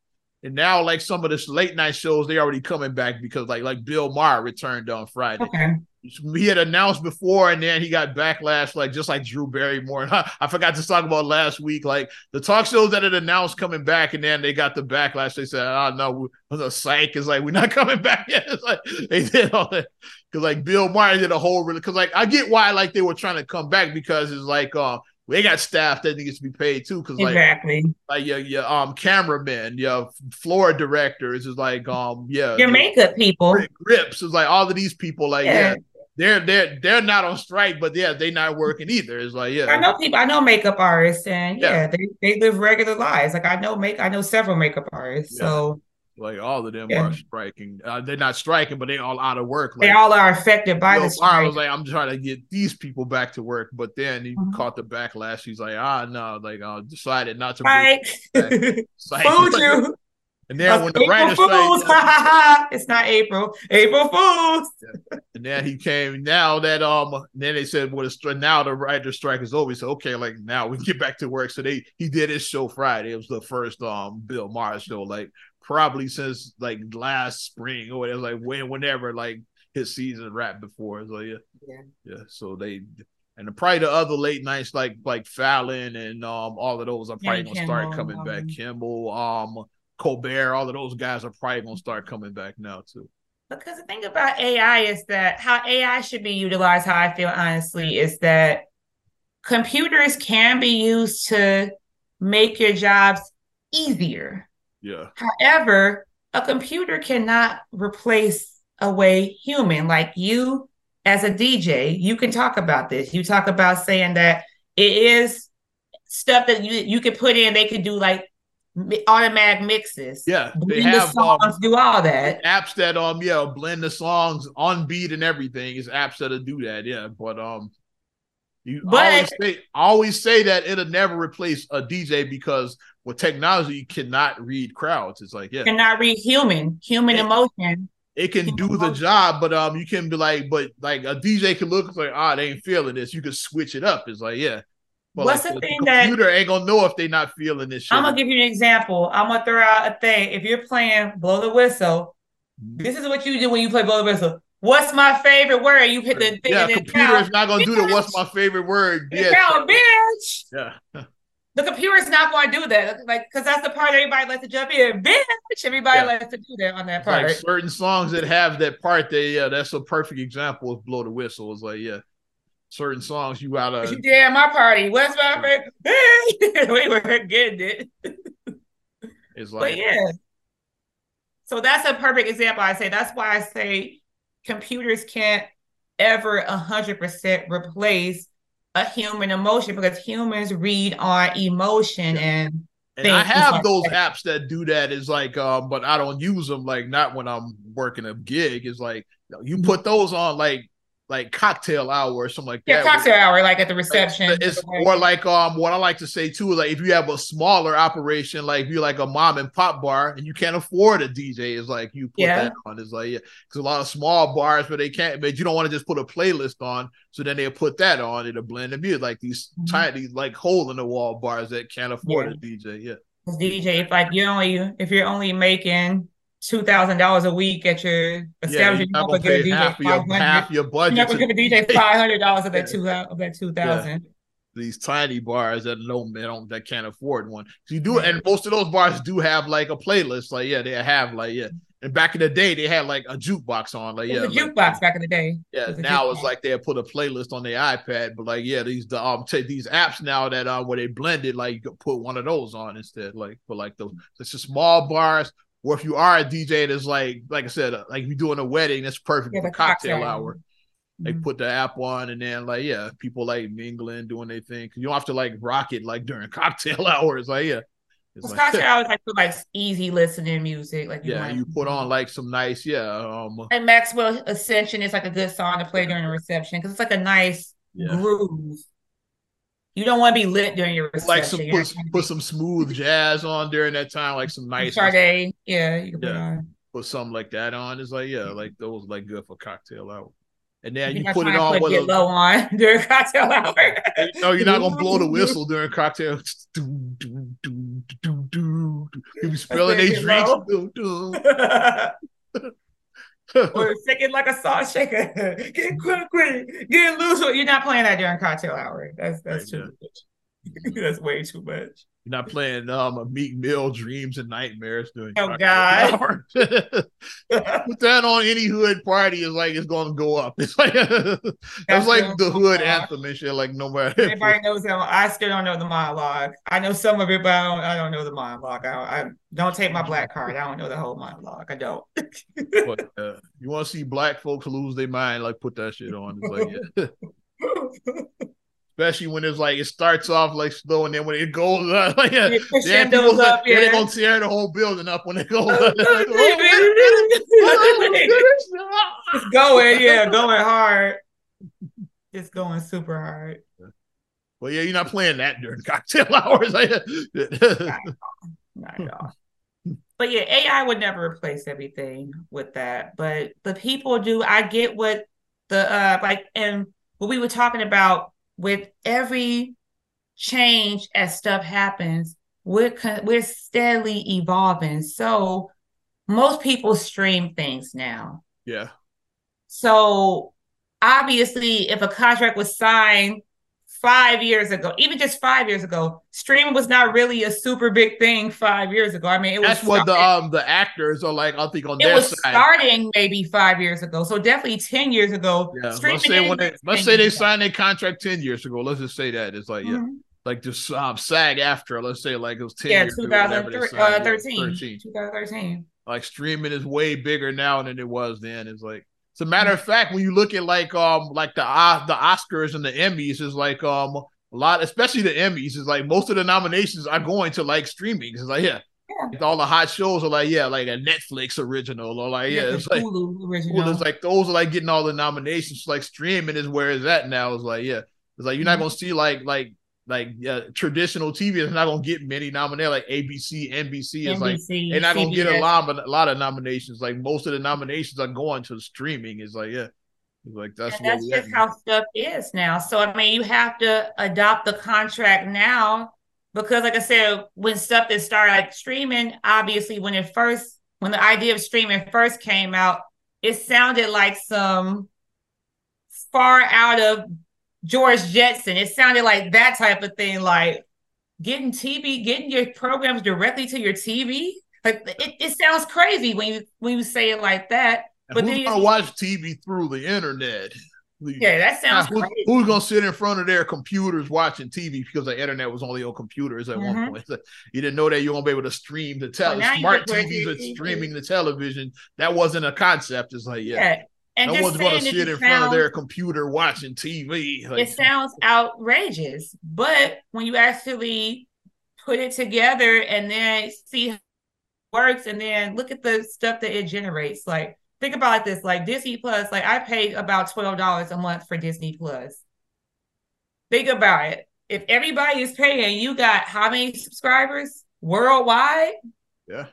And now, like some of this late night shows, they already coming back because like like Bill Maher returned on Friday. Okay he had announced before and then he got backlash like just like drew barrymore. And [LAUGHS] I, I, forgot to talk about last week. Like the talk shows that had announced coming back and then they got the backlash. They said oh no the psych is like we're not [LAUGHS] coming back yet. [LAUGHS] It's like they did all that. Because like bill maher did a whole really because like i get why like they were trying to come back because it's like uh they got staff that needs to be paid too because like exactly. like your, your um cameramen your floor directors is like um yeah your makeup people. Grips is like all of these people like yeah, yeah they're they're they're not on strike, but yeah, they're not working either. It's like yeah, I know people. I know makeup artists, and yeah, yeah they, they live regular lives. Like I know make I know several makeup artists. Yeah. So like all of them yeah. are striking. Uh, they're not striking, but they're all out of work. Like, they all are affected by the strike. I was like, I'm trying to get these people back to work, but then he mm-hmm. caught the backlash. He's like, ah, no, like I decided not to. Right. [LAUGHS] [LAUGHS] Fooled you. And then when the writers strike, [LAUGHS] it's not April. April Fools. And then he came. Now that um, then they said, "Well, the now the writer strike is over." So okay, like now we get back to work. So they he did his show Friday. It was the first um Bill Maher show, like probably since like last spring or whatever. Like when whenever like his season wrapped before. So yeah, yeah, yeah. So they and probably the other late nights like like Fallon and um all of those are probably gonna Kimmel, start coming um, back. Kimmel, um Colbert, all of those guys are probably going to start coming back now too. Because the thing about AI is that how AI should be utilized, how I feel honestly, is that computers can be used to make your jobs easier. Yeah. However, a computer cannot replace a way human. Like you, as a DJ, you can talk about this. You talk about saying that it is stuff that you you could put in. They could do like automatic mixes. Yeah, they blend have the songs, um, do all that. Apps that um yeah blend the songs on beat and everything is apps that'll do that. Yeah, but um, you but, always say always say that it'll never replace a DJ because with technology you cannot read crowds. It's like yeah, cannot read human human it, emotion. It can human do emotion. the job, but um, you can be like, but like a DJ can look like, ah, oh, they ain't feeling this. You can switch it up. It's like, yeah, but What's like, the, the thing that computer ain't gonna know if they're not feeling this shit. I'm gonna give you an example. I'm gonna throw out a thing. If you're playing blow the whistle, mm-hmm. this is what you do when you play blow the whistle. What's my favorite word? You hit the thing. Yeah, [LAUGHS] computer is not gonna bitch. do the what's my favorite word. Yeah, count, bitch. Yeah. the computer is not going to do that, like because that's the part everybody likes to jump in. Bitch, everybody yeah. likes to do that on that part. Like certain songs that have that part, they yeah, that's a perfect example of blow the whistle. It's like yeah, certain songs you gotta. You did at my party. What's my favorite? [LAUGHS] we were getting it. It's like, but yeah. So that's a perfect example. I say that's why I say computers can't ever a hundred percent replace a human emotion because humans read on emotion yeah. and. And I have like those that. apps that do that. Is like, um, but I don't use them. Like, not when I'm working a gig. It's like you put those on like like cocktail hour or something like yeah, that. Yeah, cocktail hour, like at the reception. Like, it's or like um what I like to say too, like if you have a smaller operation, like you're like a mom and pop bar and you can't afford a DJ, is like you put yeah. that on. It's like yeah, because a lot of small bars, but they can't, but you don't want to just put a playlist on. So then they'll put that on, it'll blend the music, like these mm-hmm. tiny, like hole in the wall bars that can't afford yeah. a DJ. Yeah. DJ, if like you only if you're only making two thousand dollars a week at your establishment. Yeah, you pay half your half your budget. You never give a DJ [LAUGHS] five hundred dollars of that two of that two thousand. Yeah. These tiny bars that no man don't that can't afford one. So you do, and most of those bars do have like a playlist. Like yeah, they have like yeah. And back in the day, they had like a jukebox on. Like yeah, a jukebox like, back in the day. Yeah, it now it's like they put a playlist on their iPad. But like yeah, these the um take these apps now that uh where they blended like you could put one of those on instead. Like for like the it's just small bars or if you are a DJ that's like, like I said, like if you're doing a wedding, that's perfect yeah, for cocktail, cocktail, hour. They put the app on, and then like yeah, people like mingling, doing their thing. You don't have to like rock it like during [LAUGHS] cocktail [LAUGHS] hours. Like yeah, it's like, cocktail [LAUGHS] hours like for like easy listening music. Like you yeah, you put on like some nice yeah. Um, and Maxwell Ascension is like a good song to play during a reception because it's like a nice yeah. groove. You don't want to be lit during your reception. Like some put, put some smooth jazz on during that time, like some nice Sade. Yeah, you can yeah. put on. Put something like that on. It's like yeah, like those like good for cocktail hour and then you, you put it on with a low on [LAUGHS] during cocktail [LAUGHS] hour. no, you're not gonna blow the [LAUGHS] whistle during cocktail. do, do, do, do, do. You be spilling their drinks. Or shaking like a salt shaker. [LAUGHS] Get quick, quick, get loose. You're not playing that during cocktail hour. That's that's right, too yeah. much. [LAUGHS] that's way too much. You're not playing um a Meek Mill dreams and nightmares doing. Oh God! [LAUGHS] Put that on any hood party is like it's gonna go up. [LAUGHS] It's like it's like the hood anthem and shit. Like no matter. Everybody knows that. I still don't know the monologue. I know some of it, but I don't. I don't know the monologue. I, I don't take my black card. I don't know the whole monologue. I don't. [LAUGHS] but uh, you want to see black folks lose their mind? Like put that shit on. It's like yeah especially when it's like it starts off like slow and then when it goes up, [LAUGHS] like yeah, yeah, people, up, yeah. they're gonna tear the whole building up when it goes up. [LAUGHS] [LAUGHS] It's going, yeah, going hard. It's going super hard. Well, yeah, you're not playing that during cocktail hours. not, not at all. But yeah, AI would never replace everything with that. But the people do. I get what the uh like and what we were talking about with every change as stuff happens, we're we're steadily evolving. So most people stream things now. Yeah. So obviously, if a contract was signed five years ago, even just five years ago, streaming was not really a super big thing five years ago. I mean, it was that's what the um the actors are like. I think on it was side. starting maybe five years ago, so definitely ten years ago. Yeah, let's say when they let's say they signed their contract ten years ago. Let's just say that it's like yeah. Mm-hmm. Like just um, SAG-AFTRA, let's say like it was 10 yeah, years 2013, uh, 13, 2013. Like streaming is way bigger now than it was then. It's like as a matter of fact, when you look at like um like the uh, the Oscars and the Emmys, is like um a lot, especially the Emmys, is like most of the nominations are going to like streaming. It's like yeah, yeah. all the hot shows are like yeah, like a Netflix original or like yeah, it's like Hulu original. It's like those are like getting all the nominations. Like streaming is where it's at now. It's like yeah, it's like you're not mm-hmm. gonna see like like like uh, traditional TV is not gonna get many nominations. Like ABC, NBC is NBC, like they're not gonna get a lot, but a lot of nominations. Like most of the nominations are going to streaming. Is like yeah, it's like that's and that's just how stuff is now. So I mean, you have to adopt the contract now because, like I said, when stuff that started like streaming, obviously when it first when the idea of streaming first came out, it sounded like some far out of George Jetson. It sounded like that type of thing, like getting TV, getting your programs directly to your TV. Like it, it sounds crazy when you when you say it like that. But who's gonna watch TV through the internet? Yeah, that sounds who's, crazy. Who's gonna sit in front of their computers watching TV because the internet was only on computers at mm-hmm. one point? you didn't know that you're gonna be able to stream the tele well, smart TVs are streaming the television. That wasn't a concept. It's like yeah. yeah. And no one's going to sit in sounds, front of their computer watching TV. Like, it sounds outrageous, but when you actually put it together and then see how it works, and then look at the stuff that it generates, like think about this: like Disney Plus. Like I pay about twelve dollars a month for Disney Plus. Think about it. If everybody is paying, you got how many subscribers worldwide? Yeah.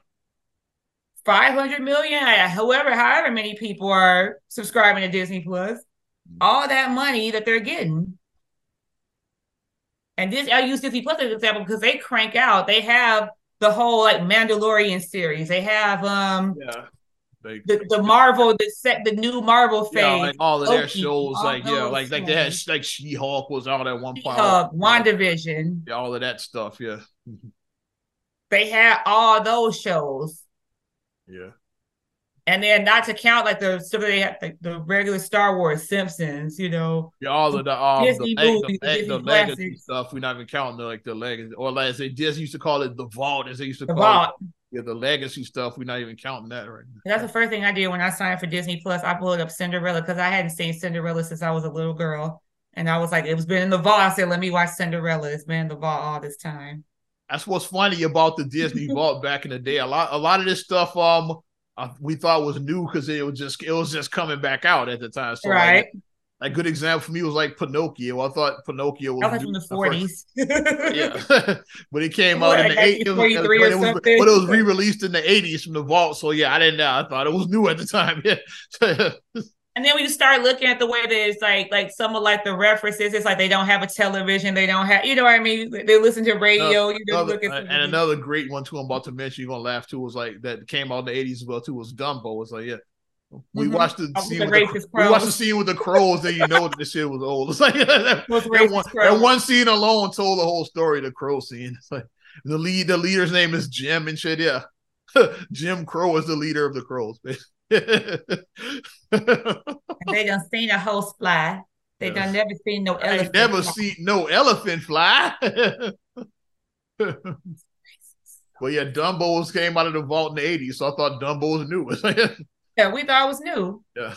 500 million, however, however many people are subscribing to Disney Plus, mm-hmm. all that money that they're getting. And this, I use Disney Plus as an example because they crank out. They have the whole like Mandalorian series. They have um yeah. They, the, the Marvel, the set, the new Marvel phase, yeah, like all of Loki, their shows, like yeah, like like they had like She Hulk was all that one part, Hulk, WandaVision, yeah, all of that stuff, yeah. they had all those shows, yeah. And then not to count like the stuff they have, like the regular Star Wars, Simpsons, you know, yeah, all of the um, Disney the, movies, the, the, the legacy stuff. We're not even counting the, like the legacy, or like they just used to call it the vault, as they used to the call vault. it. Yeah, the legacy stuff, we're not even counting that right now. That's the first thing I did when I signed for Disney Plus. I pulled up Cinderella because I hadn't seen Cinderella since I was a little girl. And I was like, it was been in the vault. I said, let me watch Cinderella. It's been in the vault all this time. That's what's funny about the Disney [LAUGHS] vault back in the day. A lot, a lot of this stuff, um, uh, we thought was new because it was just, it was just coming back out at the time. So right. Like, a good example for me was like Pinocchio. I thought Pinocchio was, was from the forties. [LAUGHS] yeah, [LAUGHS] but it came out in the eighties. But, it was, but it was re-released in the eighties from the vault. So yeah, I didn't know. I thought it was new at the time. Yeah. And then we start looking at the way that it's like, like some of like the references. It's like they don't have a television. They don't have, you know what I mean? They listen to radio. Uh, you just look at and another great one too. I'm about to mention. You're gonna laugh too. Was like that came out in the eighties as well too. Was Dumbo. Was like yeah we mm-hmm. watched the scene. The with the, we watched the scene with the crows, then you know that the shit was old. It's like [LAUGHS] that, that, one, that, one, scene alone told the whole story. The crow scene. It's like the lead, the leader's name is Jim and shit. Yeah, [LAUGHS] Jim Crow is the leader of the crows. They done seen a host fly. They yeah. done never seen no elephant. I never fly. seen no elephant fly. [LAUGHS] well, yeah, Dumbo's came out of the vault in the '80s, so I thought Dumbo was new. [LAUGHS] Yeah, we thought it was new. Yeah.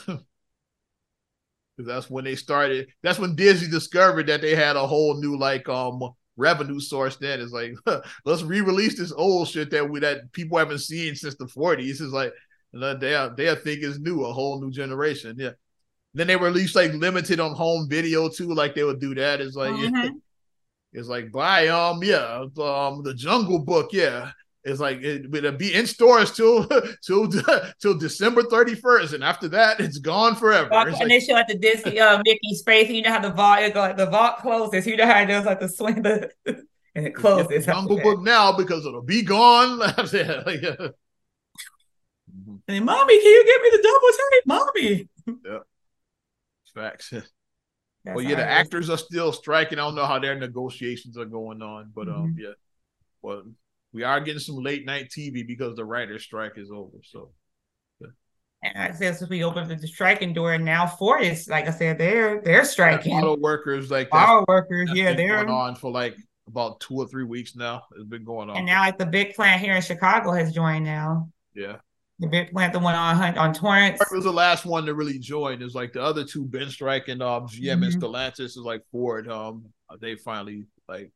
that's when they started. That's when Disney discovered that they had a whole new like um revenue source. Then it's like [LAUGHS] let's re-release this old shit that we that people haven't seen since the 40s. It's like they they think it's new, a whole new generation. Yeah. Then they released like limited on home video too, like they would do that. It's like mm-hmm. yeah. It's like buy um yeah um the Jungle Book yeah it's like it will be in stores till [LAUGHS] till [LAUGHS] till December 31st, and after that, it's gone forever. It's and like, they show at the Disney uh, Mickey space. You know how the vault go like the vault closes. You know how it does like the swing the [LAUGHS] and it closes. Jungle Book now because it'll be gone. like, and mommy, can you give me the double tape, mommy? Yeah, facts. That's well, yeah, the actors are still striking. I don't know how their negotiations are going on, but um, mm-hmm. um, yeah, well we are getting some late night TV because the writer's strike is over. So. And I said since we opened the striking door, and now Ford is like I said, they're they're striking. Auto workers, like auto workers, yeah, they're going on for like about two or three weeks now. It's been going on, and now like the big plant here in Chicago has joined now. Yeah, the big plant, the one on on Torrence. It was the last one to really join. Is like the other two, Ben Strike and um, GM mm-hmm. and Stellantis is like Ford. Um, they finally like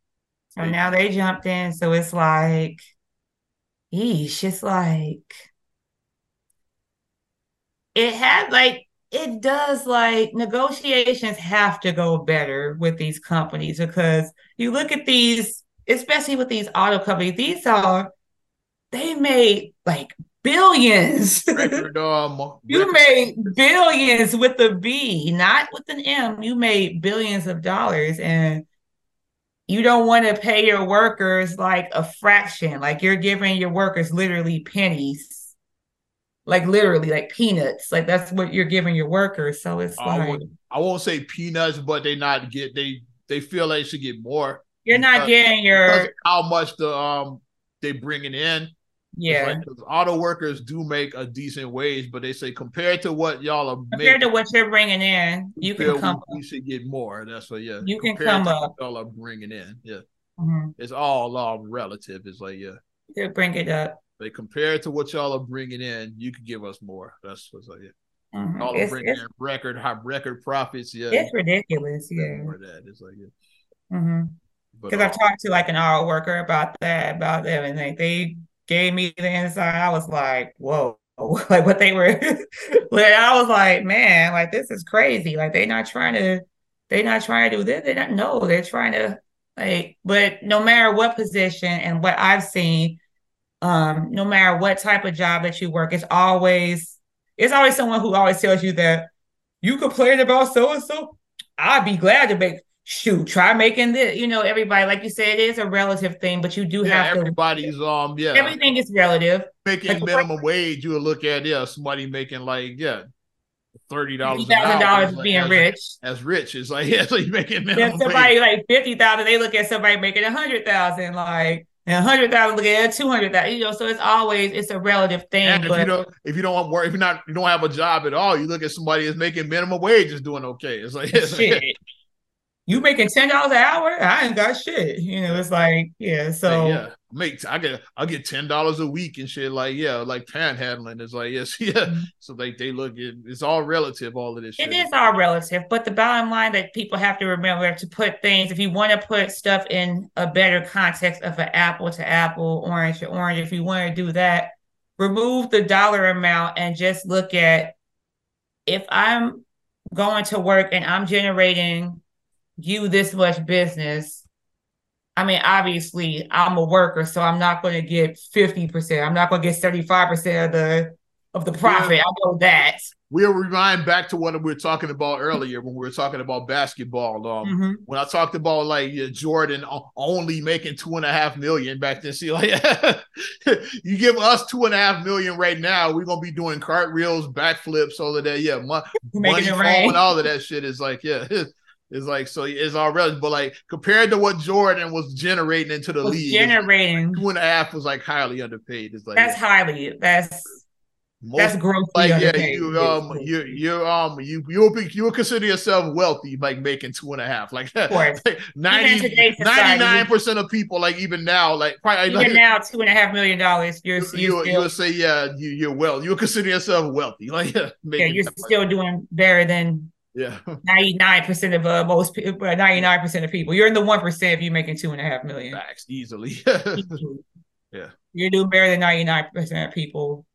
so now they jumped in. So it's like, yeesh, it's like, it had like, it does like negotiations have to go better with these companies because you look at these, especially with these auto companies, these are, they made like billions. [LAUGHS] Um, you made billions with a B, not with an M. You made billions of dollars. And you don't want to pay your workers like a fraction like you're giving your workers literally pennies like literally like peanuts like that's what you're giving your workers so it's I like I won't say peanuts but they not get they they feel they should get more you're not getting your how much the um they bringing in yeah, like, auto workers do make a decent wage, but they say compared to what y'all are compared making, to what you're bringing in, you can come. We, we should get more. That's what. Yeah, you can come up. y'all are bringing in. Yeah, mm-hmm. it's all all relative. It's like yeah, you bring it up. They compare to what y'all are bringing in, you could give us more. That's what's like yeah. Mm-hmm. All it's, bringing it's, in record high record profits. Yeah, it's ridiculous. Yeah, more that it's like yeah. Mm-hmm. Because I've talked to like an auto worker about that, about them, and they, they gave me the inside. I was like, whoa. [LAUGHS] like what they were [LAUGHS] like I was like, man, like this is crazy. Like they're not trying to they're not trying to do this. They don't know. They're trying to like, but no matter what position and what I've seen, um, no matter what type of job that you work, it's always it's always someone who always tells you that you complain about so and so. I'd be glad to make shoot, try making this. You know, everybody, like you said, it is a relative thing, but you do yeah, have to. Everybody's um, yeah, everything is relative. Making like, minimum wage, you would look at yeah, somebody making like yeah. Thirty dollars, thousand dollars being rich. As rich, it's like [LAUGHS] yeah, so you making minimum. Yeah, somebody wage. like fifty thousand, they look at somebody making a hundred thousand, like and hundred thousand look at two hundred thousand. You know, so it's always it's a relative thing. And if but, you don't if you don't work, if you're not you don't have a job at all, you look at somebody that's making minimum wage is doing okay. It's like [LAUGHS] it's shit. Like, you making ten dollars an hour? I ain't got shit. You know, it's like yeah. So yeah, make I get I get ten dollars a week and shit. Like yeah, like panhandling is like [LAUGHS] yes yeah. Mm-hmm. So they they look it, it's all relative. All of this. It shit. is all relative, but the bottom line that people have to remember to put things. If you want to put stuff in a better context of an apple to apple, orange to orange, if you want to do that, remove the dollar amount and just look at if I'm going to work and I'm generating you this much business I mean, obviously, I'm a worker, so I'm not going to get 50%. I'm not going to get 35% of the of the profit. I know that. We'll rewind back to what we were talking about earlier when we were talking about basketball. Um, mm-hmm. when I talked about like Jordan only making two and a half million back then, [LAUGHS] see, like you give us two and a half million right now, we're gonna be doing cartwheels, backflips, all of that. Yeah, mo- money falling, all of that shit is like, yeah, [LAUGHS] it's like so it's all relative, but like compared to what Jordan was generating into the league, generating. two and a half was like highly underpaid. It's like that's highly that's most, that's grossly like underpaid. yeah you um you you um you you'll be you'll consider yourself wealthy like making two and a half. Like, [LAUGHS] like 99 percent of people like even now like probably even like, now two and a half million dollars you're you you, you would say yeah you you're well you'll consider yourself wealthy. [LAUGHS] Like yeah, yeah you're still doing better than yeah. 99% of uh, most people, 99% of people. You're in the 1% if you're making two and a half million. Facts, easily. [LAUGHS] yeah. You're doing better than 99% of people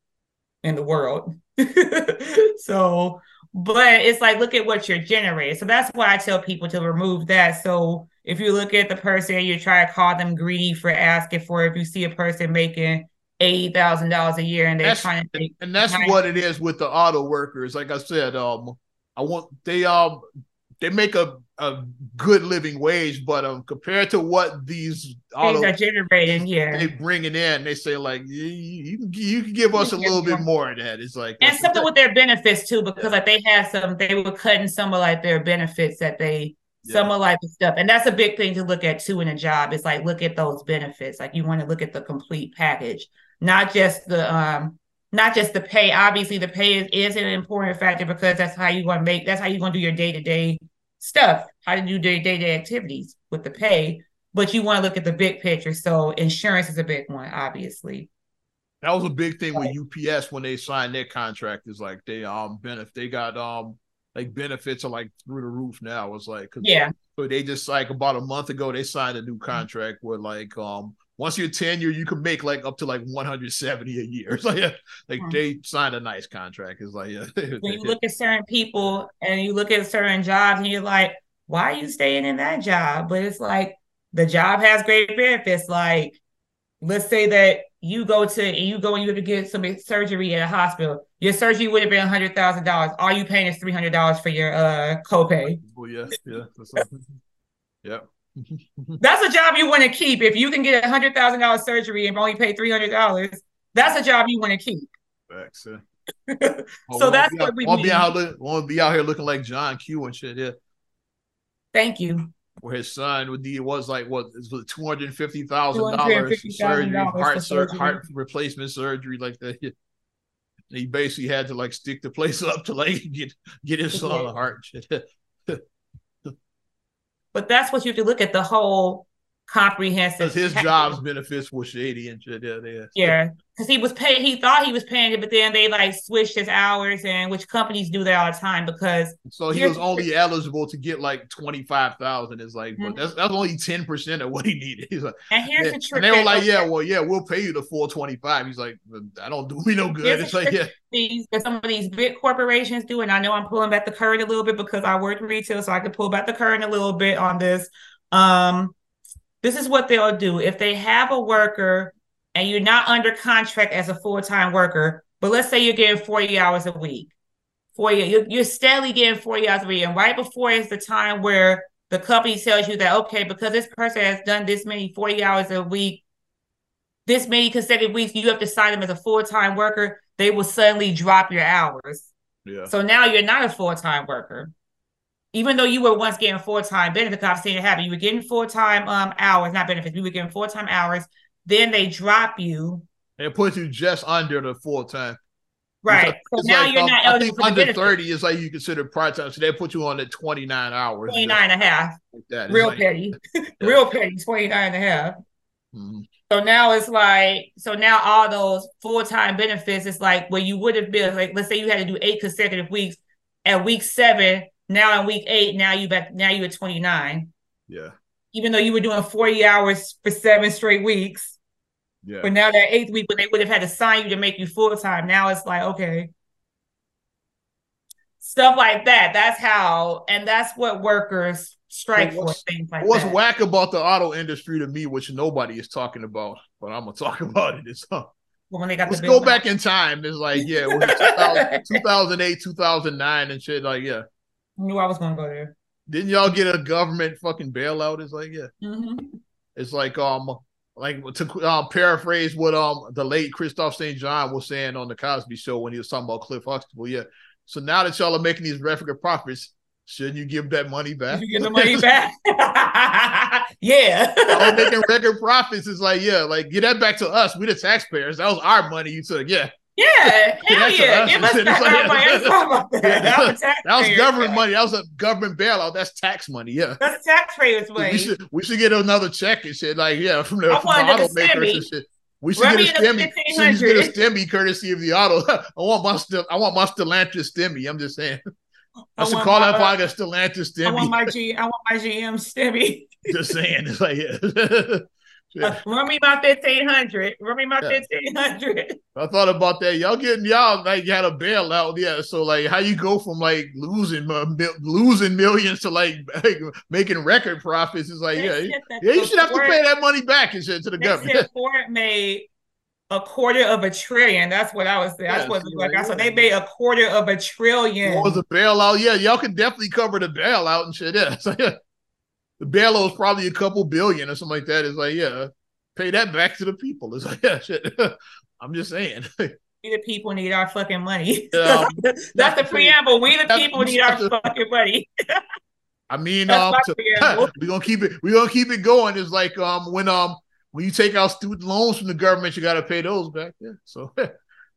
in the world. [LAUGHS] so, but it's like, look at what you're generating. So that's why I tell people to remove that. So if you look at the person, you try to call them greedy for asking for, if you see a person making eighty thousand dollars a year and they're that's, trying to and that's what it is with the auto workers. Like I said, um, I want they um they make a, a good living wage, but um compared to what these auto are generating, yeah, they bring it in. They say like you, you can you can give us a little bit more of that. It's like and something with their benefits too, because yeah. like they had some, they were cutting some of like their benefits that they yeah. some of like the stuff, and that's a big thing to look at too in a job. It's like look at those benefits. Like you want to look at the complete package, not just the um not just the pay. Obviously, the pay is, is an important factor because that's how you're going to make, that's how you're going to do your day to day stuff, how to do day to day activities with the pay. But you want to look at the big picture. So insurance is a big one, obviously. That was a big thing with UPS when they signed their contract. Is like they um benefit they got um like benefits are like through the roof now. It's like yeah. So they just like about a month ago they signed a new contract with like um once you're tenure, you can make like up to like 170 a year. It's [LAUGHS] like, yeah, like mm-hmm. they signed a nice contract. It's like, yeah. [LAUGHS] when you look at certain people and you look at certain jobs and you're like, why are you staying in that job? But it's like the job has great benefits. Like, let's say that you go to and you go and you have to get some surgery at a hospital. Your surgery would have been hundred thousand dollars. All you paying is three hundred dollars for your uh copay. Well, yeah, yeah, [LAUGHS] yeah. [LAUGHS] that's a job you want to keep. If you can get a hundred thousand dollar surgery and only pay three hundred dollars, that's a job you want to keep. Facts, [LAUGHS] so that's what we won't be out. Won't be out here looking like John Q and shit. Yeah. Thank you. Where his son would be was like what is was two hundred fifty thousand dollars surgery, heart surgery. heart replacement surgery like that. He basically had to like stick the place [LAUGHS] up to like get get his son a heart. But that's what you have to look at the whole comprehensive. His job's benefits were shady and shit. Yeah, yeah. Yeah, because he was paying. He thought he was paying it, but then they like switched his hours, and which companies do that all the time because. So he was only eligible to get like twenty five thousand. Is like, mm-hmm. but that's that's only ten percent of what he needed. [LAUGHS] He's like, and here's yeah. the trick. And they were like, yeah, well, yeah, we'll pay you the four twenty five. He's like, I don't do me no good. Here's it's like, yeah. These that some of these big corporations do, and I know I'm pulling back the curtain a little bit because I work retail, so I can pull back the curtain a little bit on this. Um, this is what they'll do. If they have a worker and you're not under contract as a full-time worker, but let's say you're getting 40 hours a week, 40, you're, you're steadily getting 40 hours a week. And right before is the time where the company tells you that, okay, because this person has done this many 40 hours a week, this many consecutive weeks, you have to sign them as a full-time worker, they will suddenly drop your hours. Yeah. So now you're not a full-time worker even though you were once getting full time benefits, I've seen it happen. You were getting full time um hours, not benefits. You were getting full time hours. Then they drop you. And put you just under the full time. Right. so now like, you're um, not eligible. Think under benefits. 30 is like you consider part time. So they put you on the 29 hours. 29 and a half. Like Real like, petty. [LAUGHS] Real petty. 29 and a half. Mm-hmm. So now it's like, so now all those full time benefits, it's like where you would have been like, let's say you had to do eight consecutive weeks. At week seven, now in week eight, now you back, now you at twenty nine. Yeah. Even though you were doing forty hours for seven straight weeks. Yeah. But now that eighth week, when they would have had to sign you to make you full time, now it's like okay, stuff like that. That's how, and that's what workers strike for things like what's that. whack about the auto industry to me, which nobody is talking about, but I'm gonna talk [LAUGHS] about it. Is uh, when they got let's the go back in time. It's like yeah, 2000, 2008, 2009, and shit. Like yeah, knew I was gonna go there. didn't y'all get a government fucking bailout? It's like yeah, hmm it's like um. Like to uh, paraphrase what um the late Christophe St. John was saying on the Cosby Show when he was talking about Cliff Huxtable, yeah. So now that y'all are making these record profits, shouldn't you give that money back? You get the money back. [LAUGHS] yeah. [LAUGHS] Making record profits is like, yeah, like get that back to us. We the taxpayers. That was our money you took. Yeah. Yeah. Hell yeah. Give us It's like- money. Let's talk about that. [LAUGHS] That was That was taxpayers' government money. That was a government bailout. That's tax money. Yeah. That's taxpayers' money. We should we should get another check and shit. Like, yeah, from the, I from the automakers and shit. We should get a the We should get a 1500. stimmy courtesy of the auto. [LAUGHS] I want my still I want my Stellantis stimmy. I'm just saying. I, I should call my- that uh, podcast Stellantis I want stimmy. my G. I want my GM stimmy. [LAUGHS] just saying. It's like yeah. Uh, run me my fifteen hundred. Run me my Yeah. fifteen hundred. I thought about that. Y'all getting y'all like you had a bailout, yeah. So like, how you go from like losing uh, mil- losing millions to like, [LAUGHS] making record profits? Is like, yeah, you- yeah, you should have to pay that money back and shit to the They government. [LAUGHS] Ford made a quarter of a trillion. That's what I was saying. That's Yeah, what like, like, so they made a quarter of a trillion. What was the bailout? Yeah, y'all can definitely cover the bailout and shit. [LAUGHS] Yeah, so, yeah. The bailout was probably a couple billion or something like that. It's like, yeah, pay that back to the people. It's like, [LAUGHS] yeah, shit. [LAUGHS] I'm just saying. [LAUGHS] we the people need our fucking money. Yeah. That's the preamble. We the people need our fucking money. I mean, um, to- we're gonna keep it. We're gonna keep it going. It's like um when um when you take out student loans from the government, you got to pay those back. Yeah, so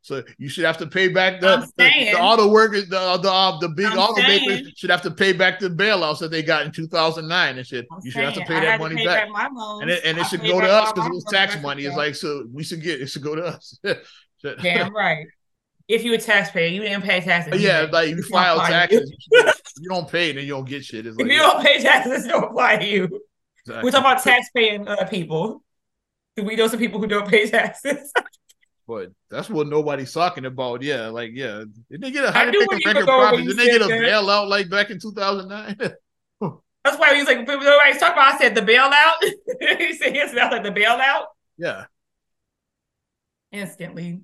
so you should have to pay back the the, the auto workers, the the uh, the big I'm automakers saying. should have to pay back the bailouts that they got in 2009 and shit. I'm you should have to pay I that money pay back. loans. And it, and it should go to us because it was tax money. It's like so we should get it should go to us. [LAUGHS] Damn right. If you a taxpayer, you didn't pay taxes. yeah, you like you file not apply to you. taxes, you you don't pay, then you don't get shit. It's [LAUGHS] If you don't pay taxes, don't apply to you. exactly. We're talking about tax-paying uh, people. We know some people who don't pay taxes? [LAUGHS] But that's what nobody's talking about. Yeah, like yeah, did they get a I knew they where make you a were record profit? Did they get a that. bailout like back in 2009? [LAUGHS] That's why he was like, nobody's talking about. I said the bailout. [LAUGHS] he said it's not like the bailout yeah, instantly.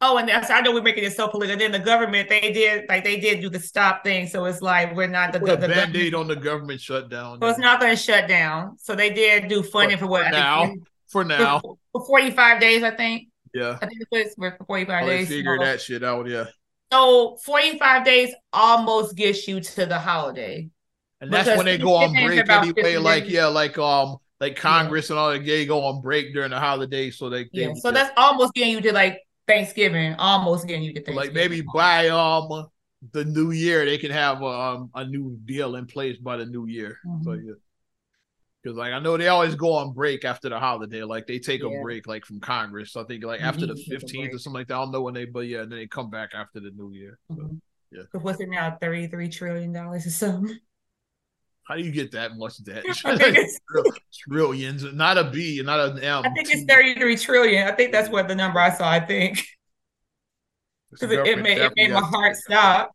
Oh, and that's I know we're making it so political. Then the government, they did like they did do the stop thing, so it's like we're not the, the, band-aid on the government shutdown. So it's not going to shut down. So they did do funding for what For I think now. for now. for, for 45 days, I think. Yeah, I think it was for 45 oh, they days. figure that shit out. Yeah, So 45 days almost gets you to the holiday. and that's when they go on break anyway. Like days. yeah, like um, like Congress and all that. They go on break during the holidays, so they, they Yeah. So that's almost getting you to like Thanksgiving, almost getting you to Thanksgiving. like maybe by um the new year they can have um a new deal in place by the new year. So Mhm. yeah. Because like I know they always go on break after the holiday, like they take a break like from Congress. I think like after the to take a fifteenth or something like that. I don't know when they, but yeah, and then they come back after the new year. So, Mhm. yeah. So what's it now? $33 trillion or something? [LAUGHS] how do you get that much debt? [LAUGHS] It's Trillions, not a B, not an M. I think it's 33 trillion. I think that's what the number I saw, I think. [LAUGHS] Because it, it made it made my heart stop.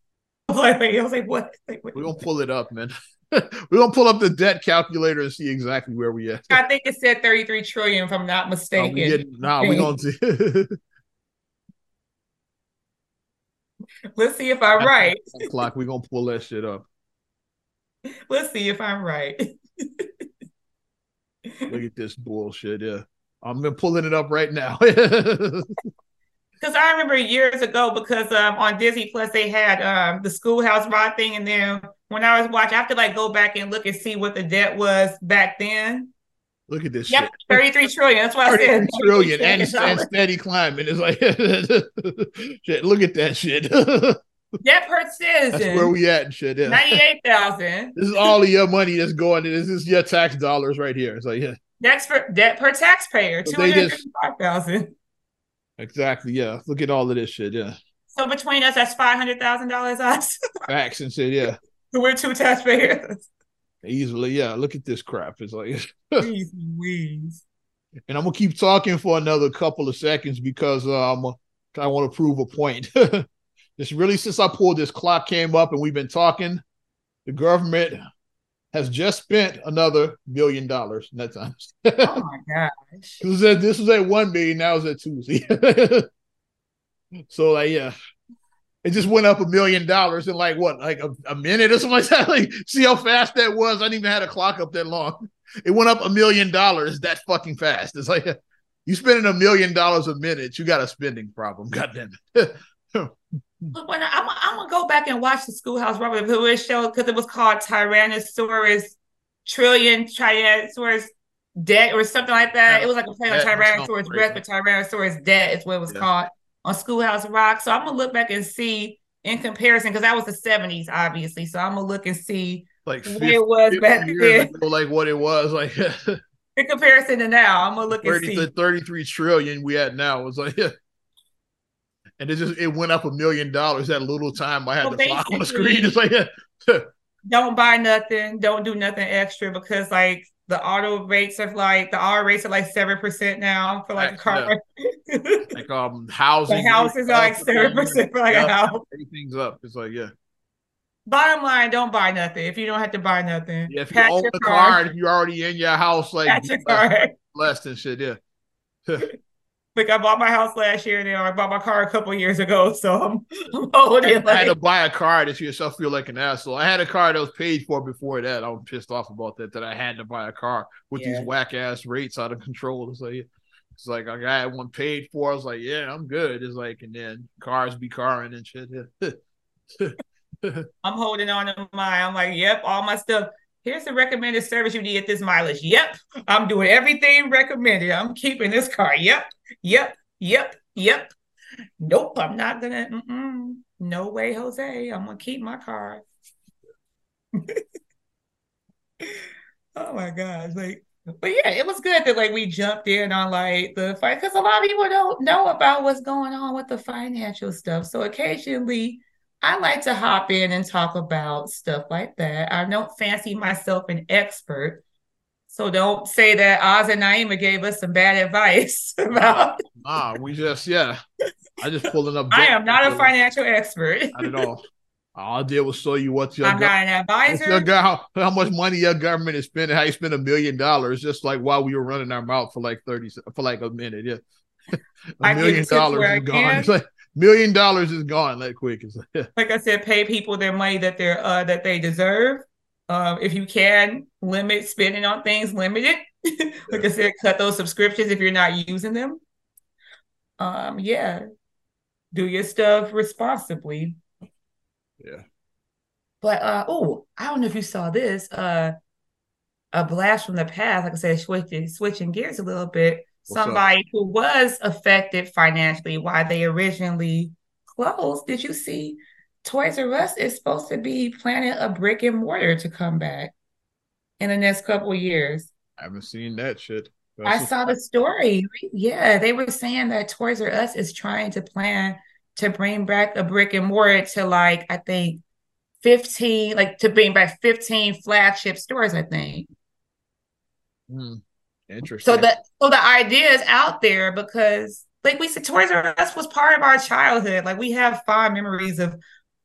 Like, I was like, what? Like, what? We're gonna pull it up, man. [LAUGHS] We're gonna pull up the debt calculator and see exactly where we at. I think it said 33 trillion, if I'm not mistaken. we nah, we gonna see. [LAUGHS] Let's see if I'm right. clock. we're gonna pull that shit up. Let's see if I'm right. [LAUGHS] Look at this bullshit. Yeah, I'm pulling it up right now. Because I remember years ago, because um, on Disney Plus they had um, the Schoolhouse Rock thing, and then when I was watching, I have to like go back and look and see what the debt was back then. Look at this Yep, shit. 33 trillion. That's what I said. 33 trillion and, $33 and steady climbing. It's like [LAUGHS] shit. Look at that shit. [LAUGHS] Debt per citizen. That's where we at and shit. Yeah. 98,000. This is all of your money that's going. This is your tax dollars right here. It's like yeah. That's for debt per taxpayer. Fifty-five thousand. Exactly. Yeah. Look at all of this shit. Yeah. So between us, that's five hundred thousand dollars. Us. Facts and shit. Yeah. We're two taxpayers. Easily. Yeah. Look at this crap. It's like. [LAUGHS] Please, please. And I'm gonna keep talking for another couple of seconds because um I want to prove a point. [LAUGHS] Just really since I pulled this clock came up and we've been talking, the government has just spent another million dollars in that time. [LAUGHS] oh my gosh. This was at, this was at one million, now it's at two. so like yeah. It just went up a million dollars in like what, like a, a minute or something like that. [LAUGHS] Like, see how fast that was? I didn't even had a clock up that long. It went up a million dollars that fucking fast. It's like [LAUGHS] you spending a million dollars a minute, you got a spending problem. [LAUGHS] God damn it. when I, am I'm gonna go back and watch the Schoolhouse Robert Lewis show because it was called Tyrannosaurus Trillion Tyrannosaurus Debt or something like that. It was like a play on Tyrannosaurus Rex, but Tyrannosaurus Debt is what it was yeah. called on Schoolhouse Rock. So I'm gonna look back and see in comparison because that was the 70s, obviously. So I'm gonna look and see like 50, what it was back then, ago, like what it was like. [LAUGHS] in comparison to now, I'm gonna look 30 and see. 33 trillion we had now was like [LAUGHS] and it just it went up a million dollars that little time I had well, to fly on the screen. [LAUGHS] It's like don't buy nothing, don't do nothing extra because like the auto rates are like the R rates are like seven percent now for like a car. Yeah. like um [LAUGHS] housing. The houses are like seven percent for like yeah. a house. Everything's up. It's like yeah. Bottom line, don't buy nothing if you don't have to buy nothing. Yeah, if you own the car, car, if you're already in your house, like your car. less than shit, yeah. [LAUGHS] Like I bought my house last year, and then I bought my car a couple years ago. [LAUGHS] So I'm, I'm holding. I had to buy a car this year, so I feel like an asshole. I had a car that was paid for before that. I was pissed off about that. That I had to buy a car with yeah. these whack ass rates out of control. It's like it's like I got one paid for. I was like, yeah, I'm good. It's like, and then cars be carring and shit. [LAUGHS] I'm holding on to mine. I'm like, yep, all my stuff here's the recommended service you need at this mileage. Yep, I'm doing everything recommended. I'm keeping this car. Yep, yep, yep, yep. Nope, I'm not gonna. Mm-mm. No way, Jose. I'm gonna keep my car. [LAUGHS] oh my gosh, like, but yeah, it was good that like we jumped in on like the fight because a lot of people don't know about what's going on with the financial stuff. So occasionally I like to hop in and talk about stuff like that. I don't fancy myself an expert. So don't say that Oz and Naima gave us some bad advice [LAUGHS] about. Ah, we just yeah. I just pulling up. [LAUGHS] I am not a financial expert. Not at all. All I did was show you what your I'm go- not an advisor. Your how, how much money your government is spending, how you spend a million dollars just like while we were running our mouth for like 30 for like a minute. Yeah. [LAUGHS] a million dollars is gone. It's like, million dollars is gone that quick. like I said, pay people their money that they're uh, that they deserve. Um, if you can limit spending on things, limit it. [LAUGHS] like I said, cut those subscriptions if you're not using them. Um, yeah, do your stuff responsibly. Yeah. But uh, oh, I don't know if you saw this. Uh, a blast from the past. Like I said, switching switching gears a little bit somebody who was affected financially why they originally closed. Did you see Toys R Us is supposed to be planning a brick and mortar to come back in the next couple years? I haven't seen that shit. That's I saw the story. Yeah, they were saying that Toys R Us is trying to plan to bring back a brick and mortar to like I think 15, like to bring back 15 flagship stores, I think. Hmm. Interesting. So the so the idea is out there because like we said, Toys R Us was part of our childhood. Like we have fond memories of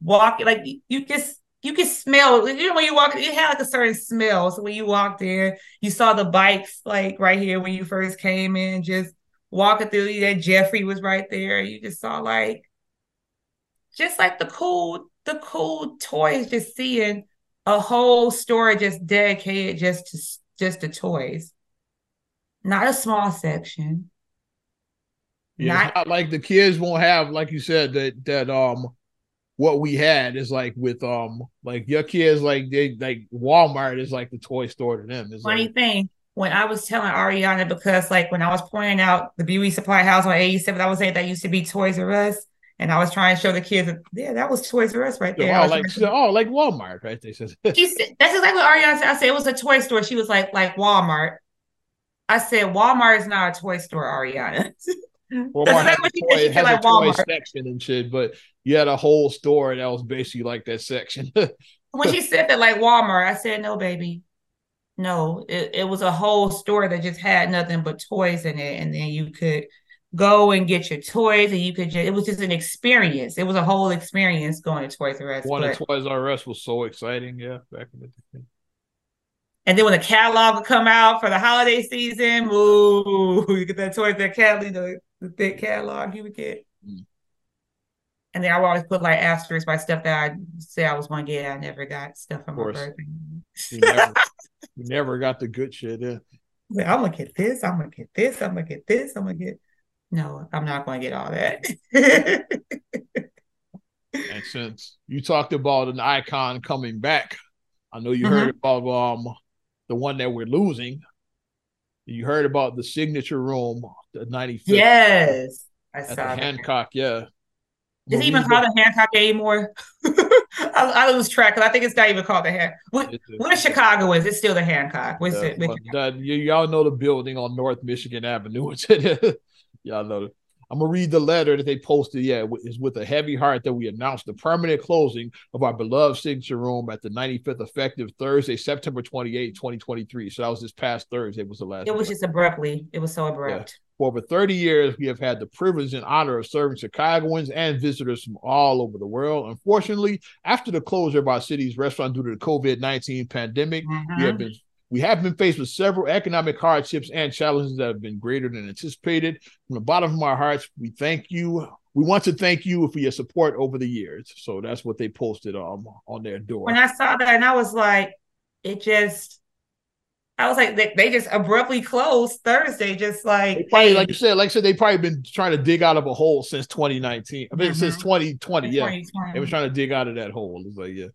walking. Like you just you can smell. You know when you walk, it had like a certain smell. So when you walked in, you saw the bikes like right here when you first came in. Just walking through, that Geoffrey was right there. You just saw like just like the cool the cool toys. Just seeing a whole store just dedicated just to just to toys not a small section. Yeah, not, not like the kids won't have, like you said, that that um what we had is like with um like your kids like they like Walmart is like the toy store to them. It's funny like, thing when I was telling Ariana because like when I was pointing out the beauty supply house on 87, I was saying that used to be Toys R Us. And I was trying to show the kids that yeah, that was Toys R Us right there. Oh, like to... oh, like Walmart, right? They said she [LAUGHS] said that's exactly what Ariana said. I said it was a toy store. She was like, like Walmart. I said Walmart is not a toy store, Ariana. [LAUGHS] Walmart has, a toy, has like a toy section and shit, but you had a whole store that was basically like that section. [LAUGHS] when she said that, like Walmart, I said, no, baby. No, it, it was a whole store that just had nothing but toys in it. And then you could go and get your toys and you could just, it was just an experience. It was a whole experience going to Toys R Us. One of Toys R Us was so exciting. Yeah, back in the day. And then when the catalog would come out for the holiday season, ooh, [LAUGHS] you get that Toys that catalog, the, the thick catalog you would get. And then I would always put like asterisks by stuff that I say I was going to get. I never got stuff for my birthday. you, never, you never got the good shit. Yeah. Like, I'm gonna get this. I'm gonna get this. I'm gonna get this. I'm gonna get. No, I'm not going to get all that. [LAUGHS] and since you talked about an icon coming back, I know you mm-hmm. heard about um the one that we're losing. You heard about the signature room, the 95th. Yes, I saw at the Hancock. Yeah, is it even called the Hancock anymore? [LAUGHS] I, I, lose track because I think it's not even called the Hancock. What, what Chicago is? It's still the Hancock. What's yeah, it? That, y'all know the building on North Michigan Avenue. [LAUGHS] y'all know. I'm gonna read the letter that they posted. Yeah, it's with a heavy heart that we announced the permanent closing of our beloved signature room at the 95th, effective Thursday, September 28, 2023. So that was this past Thursday. It was the last. It was just abruptly. It was so abrupt. For over 30 years, we have had the privilege and honor of serving Chicagoans and visitors from all over the world. Unfortunately, after the closure of our city's restaurant due to the COVID 19 pandemic, mm-hmm. we have mm-hmm. been we have been faced with several economic hardships and challenges that have been greater than anticipated. From the bottom of our hearts, we thank you. We want to thank you for your support over the years. So that's what they posted um, on their door. When I saw that, and I was like, it just I was like, they, they just abruptly closed Thursday, just like they probably, like you said, like I said, they probably been trying to dig out of a hole since 2019. I mean, mm-hmm. since 2020, yeah. 2020. They were trying to dig out of that hole. It's like, yeah.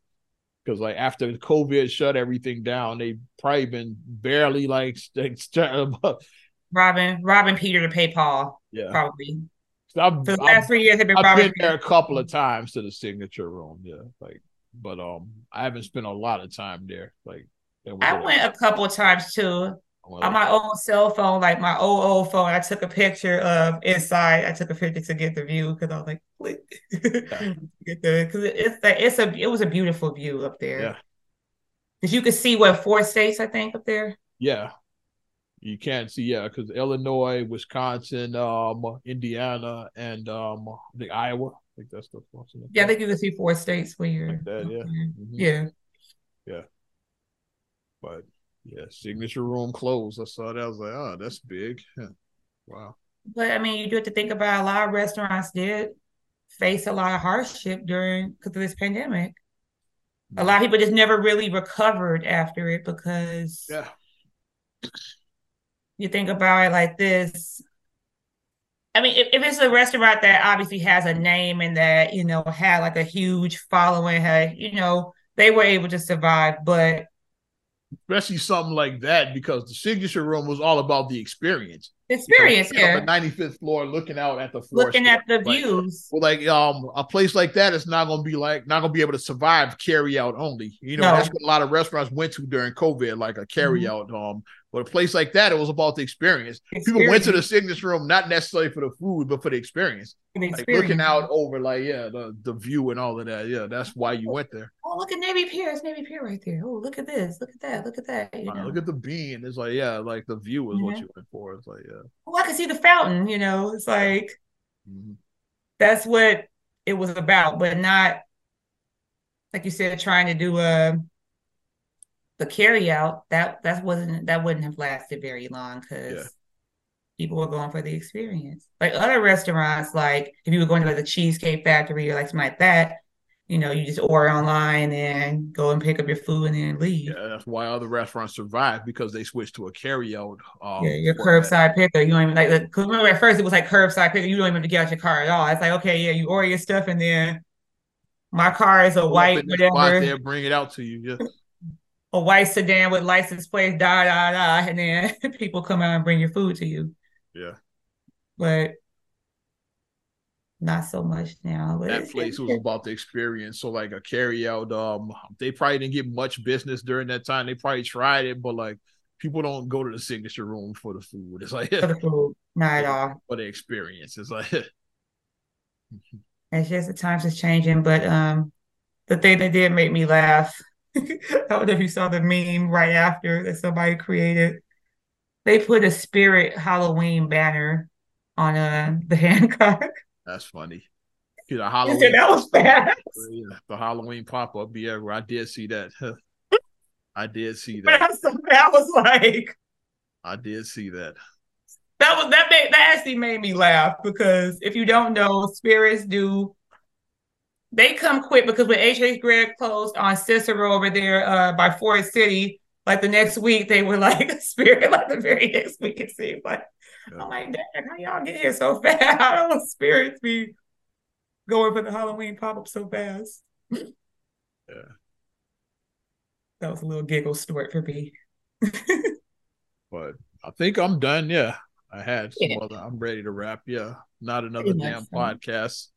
Because like after COVID shut everything down, they probably been barely like [LAUGHS] robbing robbing Peter to pay Paul. Yeah. Probably. I've, For the last I've, three years, have been I've been there a couple of times to the signature room. Yeah. Like, but um I haven't spent a lot of time there. Like I went a couple of times too. Well, on my own cell phone, like my old old phone, I took a picture of inside. I took a picture to get the view because I was like, click, yeah. [LAUGHS] get the because it's it's a it was a beautiful view up there. Yeah, because you could see what four states I think up there. Yeah, you can't see yeah because Illinois, Wisconsin, um, Indiana, and um, the Iowa. I think that's the yeah. I think you can see four states where you're. Like that, yeah. Mm-hmm. Yeah. Yeah. But yeah, signature room closed. I saw that. I was like, oh, that's big. Yeah. Wow. But I mean, you do have to think about a lot of restaurants did face a lot of hardship during because of this pandemic. A lot of people just never really recovered after it because yeah. You think about it like this. I mean, if, if it's a restaurant that obviously has a name and that, you know, had like a huge following, had, you know, they were able to survive. But especially something like that because the signature room was all about the experience. Experience, yeah. On the 95th floor, looking out at the looking at the like, views. Well, like um, a place like that is not going to be like not going to be able to survive carry out only. You know, no. that's what a lot of restaurants went to during COVID, like a carry out. Mm-hmm. Um, but a place like that, it was about the experience. experience. People went to the signature room not necessarily for the food, but for the experience. The experience. Like looking out over, like yeah, the, the view and all of that. Yeah, that's why you went there. Oh, look at Navy Pier. It's Navy Pier right there. Oh, look at this. Look at that. Look at that. You know? Look at the bean. It's like yeah, like the view is mm-hmm. what you went for. It's like yeah. Oh, I can see the fountain. You know, it's like mm-hmm. that's what it was about, but not like you said, trying to do a the carry out that that wasn't that wouldn't have lasted very long because yeah. people were going for the experience. Like other restaurants, like if you were going to like the Cheesecake Factory or like something like that, you know, you just order online and go and pick up your food and then leave. Yeah, that's why other restaurants survive because they switched to a carry out. Um, yeah, your curbside picker. You don't even like. Because remember at first it was like curbside picker. You don't even have to get out your car at all. It's like okay, yeah, you order your stuff and then my car is a white whatever. There, bring it out to you. Yeah a white sedan with license plates, da da da, and then [LAUGHS] people come out and bring your food to you. Yeah. But not so much now. But that place was about the experience. So like a carry out, um, they probably didn't get much business during that time. They probably tried it, but like people don't go to the signature room for the food. It's like for the food, not at [LAUGHS] all. For the experience, it's like [LAUGHS] it's just the times is changing. But um, the thing that did make me laugh, [LAUGHS] I don't know if you saw the meme right after that somebody created. They put a spirit Halloween banner on uh the Hancock. That's funny. You know, Halloween. that was bad. Yeah, the Halloween pop up. Yeah, I did see that. I did see that. That was like. I did see that. That was that made that actually made me laugh because if you don't know, spirits do. They come quick because when HH Gregg closed on Cicero over there uh, by Forest City, like the next week they were like [LAUGHS] spirit. Like the very next week it seemed like. I'm like, dang, how y'all get here so [LAUGHS] fast? How do spirits be going for the Halloween pop up so fast? yeah that was a little giggle snort for me. but I think I'm done. Yeah, I had yeah. I'm ready to wrap. Yeah, not another damn podcast.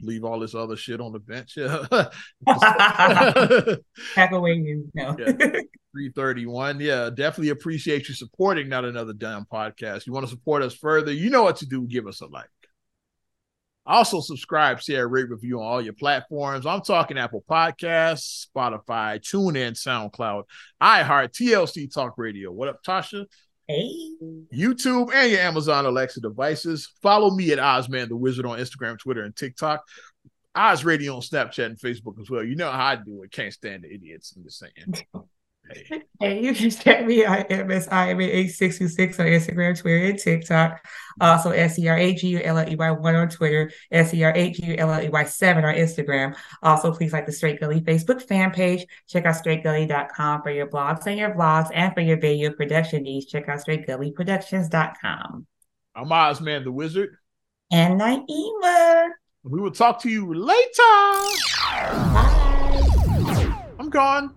Leave all this other shit on the bench. [LAUGHS] [LAUGHS] Yeah. [LAUGHS] Pack away you. No. yeah. 331. Yeah, definitely appreciate you supporting not another damn podcast. You want to support us further, you know what to do. Give us a like. Also, subscribe, share, rate, review on all your platforms. I'm talking Apple Podcasts, Spotify, TuneIn, SoundCloud, iHeart, TLC Talk Radio. What up, Tasha? YouTube and your Amazon Alexa devices. Follow me at Ozman the Wizard on Instagram, Twitter, and TikTok. Oz Radio on Snapchat and Facebook as well. You know how I do it. Can't stand the idiots. I'm just saying. Hey. hey, you can check me on MSIMA8626 on Instagram, Twitter, and TikTok. Also, S E R A G U L L E Y 1 on Twitter, S E R A G U L L E Y 7 on Instagram. Also, please like the Straight Gully Facebook fan page. Check out straightgully.com for your blogs and your vlogs, and for your video production needs, check out straightgullyproductions.com. I'm Ozman the Wizard. And Naima. We will talk to you later. Bye. I'm gone.